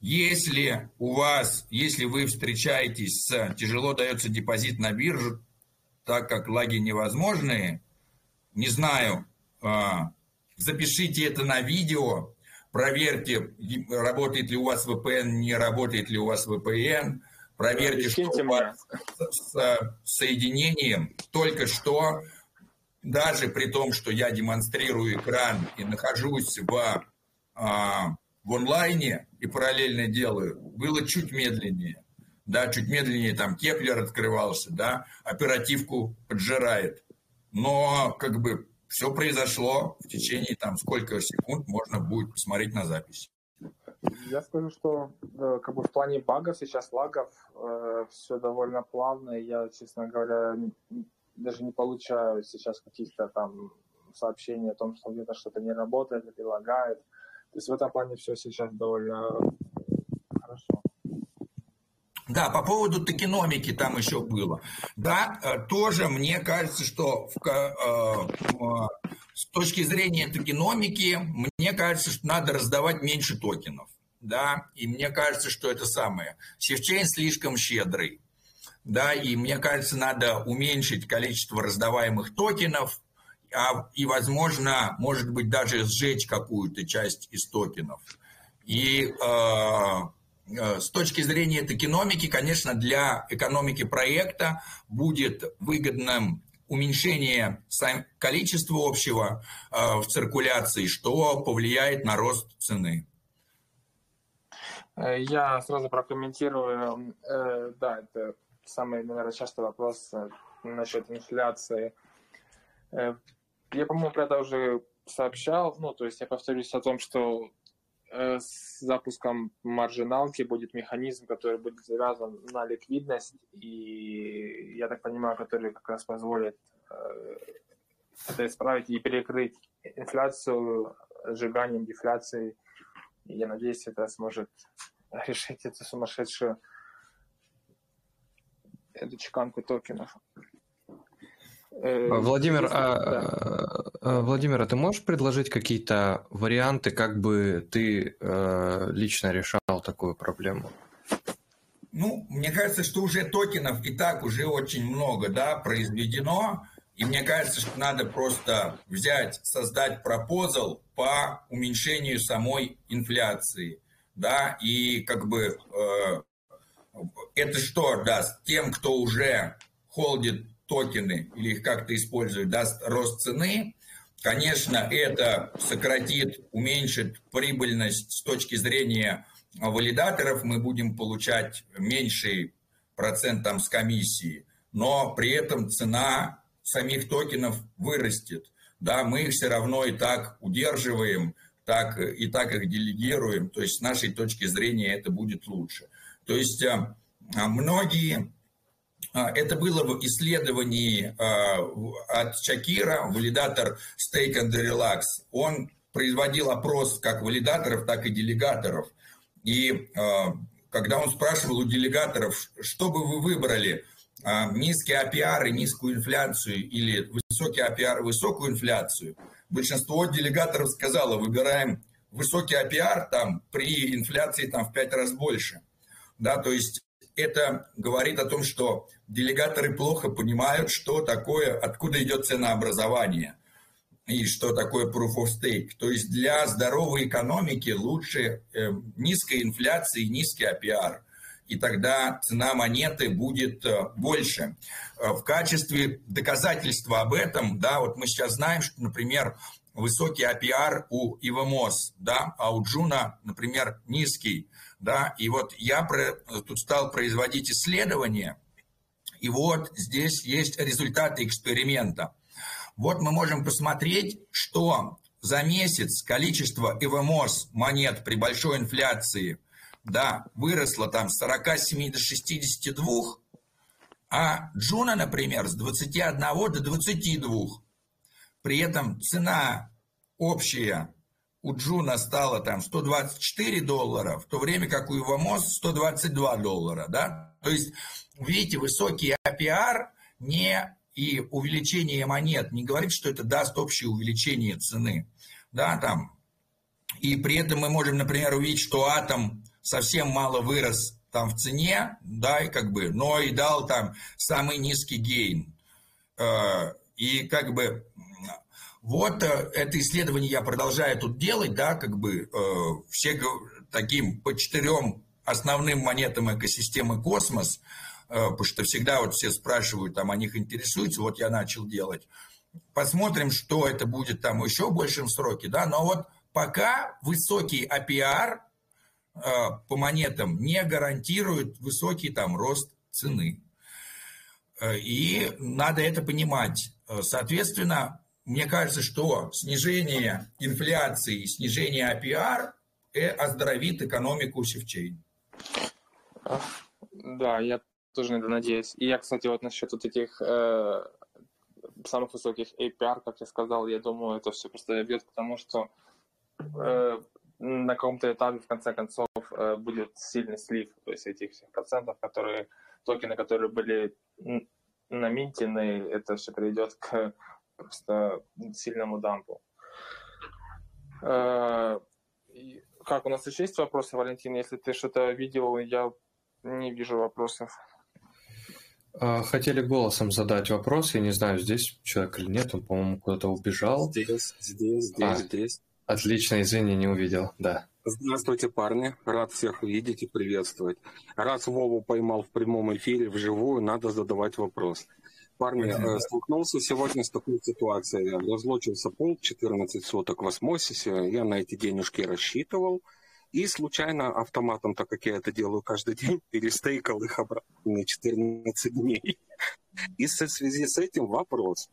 если у вас, если вы встречаетесь с тяжело дается депозит на биржу, так как лаги невозможные, не знаю, а, запишите это на видео, проверьте, работает ли у вас VPN, не работает ли у вас VPN, проверьте, что у вас с соединением. Только что, даже при том, что я демонстрирую экран и нахожусь в, а, в онлайне и параллельно делаю, было чуть медленнее. Да, чуть медленнее там Keplr открывался, да, оперативку поджирает. Но как бы все произошло в течение там сколько секунд можно будет посмотреть на запись. Я скажу, что э, как бы в плане багов сейчас лагов э, все довольно плавно. Я, честно говоря, даже не получаю сейчас каких-то там сообщений о том, что где-то что-то не работает или лагает. То есть в этом плане все сейчас довольно хорошо. Да, по поводу токеномики там еще было. Да, э, тоже мне кажется, что в, э, с точки зрения токеномики, мне кажется, что надо раздавать меньше токенов. Да, и мне кажется, что это самое. SifChain слишком щедрый. Да, и мне кажется, надо уменьшить количество раздаваемых токенов, а, и, возможно, может быть, даже сжечь какую-то часть из токенов. И э, Э, с точки зрения экономики, конечно, для экономики проекта будет выгодным уменьшение количества общего э, в циркуляции, что повлияет на рост цены. Э, я сразу прокомментирую. Да, это самый, наверное, частый вопрос насчет инфляции. Я, по-моему, про это уже сообщал. Ну, то есть я повторюсь о том, что Э, с запуском маржиналки будет механизм, который будет завязан на ликвидность, и, я так понимаю, который как раз позволит э, это исправить и перекрыть инфляцию сжиганием дефляции. И я надеюсь, это сможет решить эту сумасшедшую эту чеканку токенов. Э, Владимир, а, да. А, Владимир, а ты можешь предложить какие-то варианты, как бы ты э, лично решал такую проблему? Ну, мне кажется, что уже токенов и так уже очень много, да, произведено. И мне кажется, что надо просто взять, создать пропозал по уменьшению самой инфляции. Да, и как бы э, это что даст тем, кто уже холдит токены или их как-то использует, даст рост цены. Конечно, это сократит, уменьшит прибыльность с точки зрения валидаторов. Мы будем получать меньший процент там с комиссии, но при этом цена самих токенов вырастет. Да, мы их все равно и так удерживаем, так, и так их делегируем. То есть с нашей точки зрения это будет лучше. То есть а, многие это было в исследовании от Чакира, валидатор Stake and Relax. Он производил опрос как валидаторов, так и делегаторов. И когда он спрашивал у делегаторов, что бы вы выбрали, а, низкий APR и низкую инфляцию или высокий APR высокую инфляцию, большинство делегаторов сказало, выбираем высокий APR там, при инфляции там, в пять раз больше. Да, то есть это говорит о том, что делегаторы плохо понимают, что такое, откуда идет ценообразование и что такое proof of stake. То есть для здоровой экономики лучше э, низкая инфляция и низкий APR и тогда цена монеты будет э, больше. Э, в качестве доказательства об этом, да, вот мы сейчас знаем, что, например, высокий APR у ИВМОС, да, а у Джуна, например, низкий, да, и вот я про, тут стал производить исследования, и вот здесь есть результаты эксперимента. Вот мы можем посмотреть, что за месяц количество ИВМОС монет при большой инфляции да, выросла там с 47 до 62, а Juno, например, с 21 до 22. При этом цена общая у Juno стала там 124 доллара, в то время как у Evmos 122 доллара, да. То есть, видите, высокий APR не и увеличение монет не говорит, что это даст общее увеличение цены, да, там. И при этом мы можем, например, увидеть, что атом совсем мало вырос там в цене, да, и как бы, но и дал там самый низкий гейн. Э, и как бы вот э, это исследование я продолжаю тут делать, да, как бы э, все таким по четырем основным монетам экосистемы космос, потому что всегда вот все спрашивают, там о них интересуются, вот я начал делать. Посмотрим, что это будет там еще в большем сроке, да, но вот пока высокий APR а, по монетам не гарантирует высокий там рост цены. Э, и надо это понимать. Э, соответственно, мне кажется, что снижение инфляции, снижение APR э, оздоровит экономику севчейн. Да, я тоже на это надеюсь. И я, кстати, вот насчет вот этих э, самых высоких APR, как я сказал, я думаю, это все просто ведет к тому, что э, на каком-то этапе, в конце концов, э, будет сильный слив, то есть этих всех процентов, которые, токены, которые были наминтены, это все приведет к просто сильному дампу. Э, как, у нас еще есть вопросы, Валентин? Если ты что-то видел, я не вижу вопросов. А, хотели голосом задать вопрос, я не знаю, здесь человек или нет, он, по-моему, куда-то убежал. Здесь, здесь, здесь, а. здесь. Отлично, извини, не увидел, да. Здравствуйте, парни. Рад всех видеть и приветствовать. Раз Вову поймал в прямом эфире вживую, надо задавать вопрос. Парни, э, столкнулся сегодня с такой ситуацией. Разлочился пол 14 соток в осмосисе. Я на эти денежки рассчитывал. И случайно автоматом, так как я это делаю каждый день, перестейкал их обратно на 14 дней. И в связи с этим вопрос.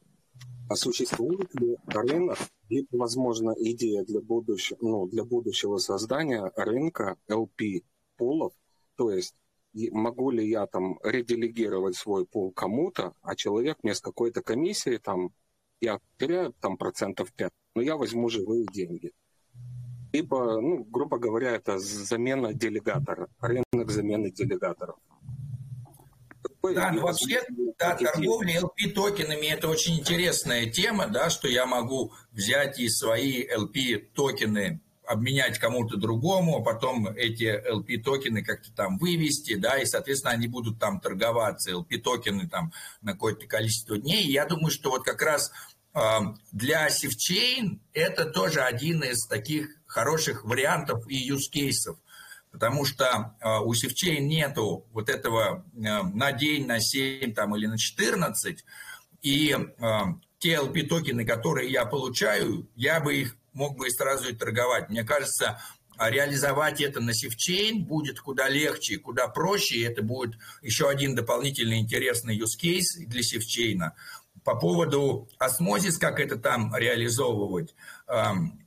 А существует ли рынок и, возможно, идея для будущего, ну, для будущего создания рынка LP пулов, то есть могу ли я там ределегировать свой пул кому-то, а человек мне с какой-то комиссией там, я теряю там процентов 5, но я возьму живые деньги. Либо, ну, грубо говоря, это замена делегатора, рынок замены делегаторов. Да, ну вообще, да, торговля LP-токенами – это очень интересная тема, да, что я могу взять и свои LP-токены обменять кому-то другому, а потом эти LP-токены как-то там вывести, да, и, соответственно, они будут там торговаться, LP-токены там на какое-то количество дней. Я думаю, что вот как раз для SafeChain это тоже один из таких хороших вариантов и use cases, потому что у SafeChain нету вот этого на день, на 7 там, или на 14, и те LP-токены, которые я получаю, я бы их мог бы и сразу и торговать. Мне кажется, реализовать это на севчейн будет куда легче, куда проще, и это будет еще один дополнительный интересный case для севчейна. По поводу осмозис, как это там реализовывать, эм,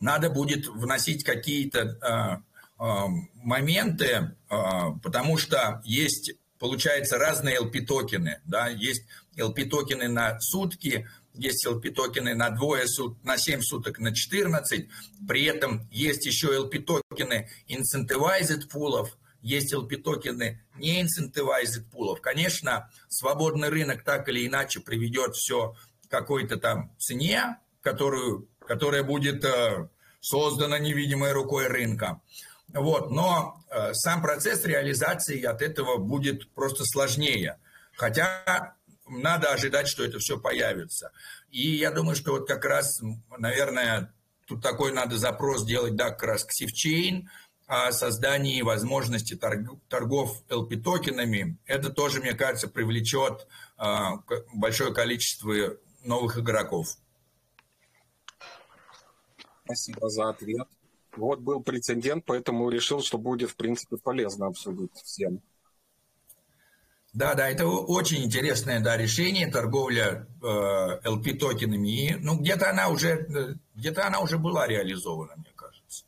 надо будет вносить какие-то э, э, моменты, э, потому что есть, получается, разные LP-токены. Да? Есть LP-токены на сутки, есть LP-токены на двое суток, на 7 суток, на 14. При этом есть еще LP-токены incentivized пулов, есть LP-токены не incentivized пулов. Конечно, свободный рынок так или иначе приведет все к какой-то там цене, которую, которая будет э, создана невидимой рукой рынка. Вот, но э, сам процесс реализации от этого будет просто сложнее. Хотя надо ожидать, что это все появится. И я думаю, что вот как раз, наверное, тут такой надо запрос делать, да, как раз к SifChain, о создании возможности торгов LP-токенами. Это тоже, мне кажется, привлечет а, большое количество новых игроков. Спасибо за ответ. Вот был прецедент, поэтому решил, что будет, в принципе, полезно обсудить всем. Да, да, это очень интересное да, решение, торговля э, LP-токенами. Ну, где-то она уже, э, где-то она уже была реализована, мне кажется.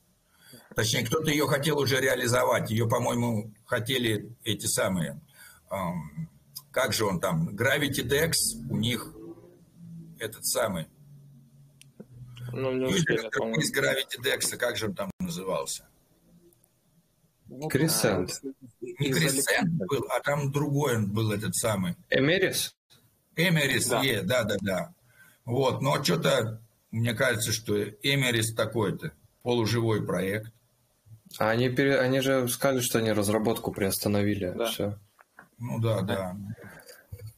Точнее, кто-то ее хотел уже реализовать. Ее, по-моему, хотели эти самые, э, как же он там, Gravity Dex, у них этот самый. Ну, не успели, из Gravity Dex, как же он там назывался? Крисент. Не Крисент был, а там другой он был этот самый. Эмерис? Эмерис, да. Е, да, да, да. Вот, но что-то, мне кажется, что Эмерис такой-то, полуживой проект. А они, пере... они же сказали, что они разработку приостановили. Да. Все. Ну да, да.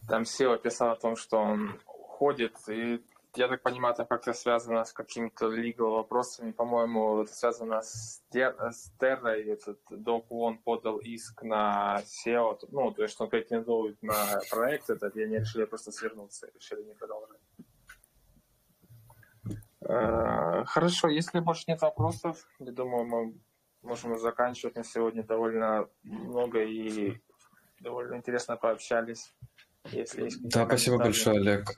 Там Сева писал о том, что он ходит и я так понимаю, это как-то связано с какими-то legal вопросами. По-моему, это связано с, тер, с Террой. Этот Док Вон подал иск на SEO. Ну, то есть он претендует на проект этот, и они решили просто свернуться, решили не продолжать. Э, хорошо, если больше нет вопросов, я думаю, мы можем заканчивать на сегодня довольно много и довольно интересно пообщались. Если есть да, спасибо большое, Олег.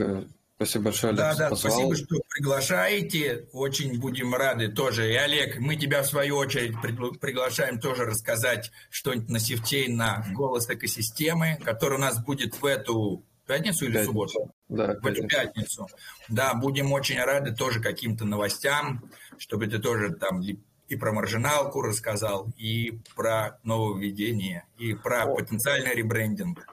Спасибо большое, Олег, Да, да, позвал. спасибо, что приглашаете. Очень будем рады тоже. И, Олег, мы тебя в свою очередь приглашаем тоже рассказать что-нибудь на Севтейн, на голос экосистемы, который у нас будет в эту пятницу или пятницу. субботу? Да, в эту пятницу. Да, будем очень рады тоже каким-то новостям, чтобы ты тоже там и про маржиналку рассказал, и про нововведение, и про О. потенциальный ребрендинг.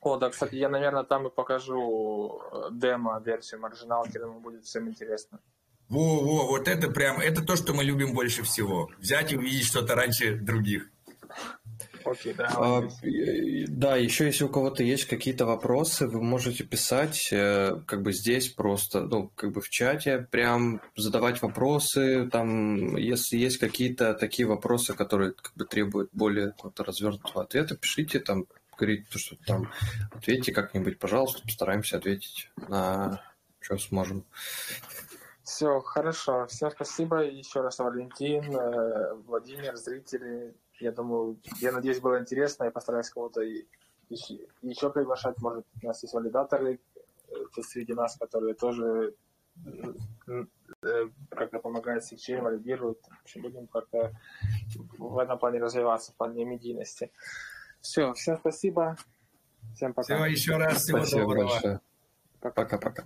О, да, кстати, я, наверное, там и покажу э, демо-версию маржиналки, думаю, будет всем интересно. Во, во, вот это прям, это то, что мы любим больше всего. Взять и увидеть что-то раньше других. Окей, да. А, да, еще если у кого-то есть какие-то вопросы, вы можете писать э, как бы здесь просто, ну, как бы в чате, прям задавать вопросы, там, если есть какие-то такие вопросы, которые как бы требуют более развернутого ответа, пишите там говорить, то, что там ответьте как-нибудь, пожалуйста, постараемся ответить на что сможем. Все, хорошо. Всем спасибо. Еще раз Валентин, э, Владимир, зрители. Я думаю, я надеюсь, было интересно. Я постараюсь кого-то еще, приглашать. Может, у нас есть валидаторы э, среди нас, которые тоже э, как-то помогают сечению, валидируют. В общем, будем как-то в этом плане развиваться, в плане медийности. Все, всем спасибо. Всем пока. Все, еще раз всего спасибо доброго. Большое. Пока-пока.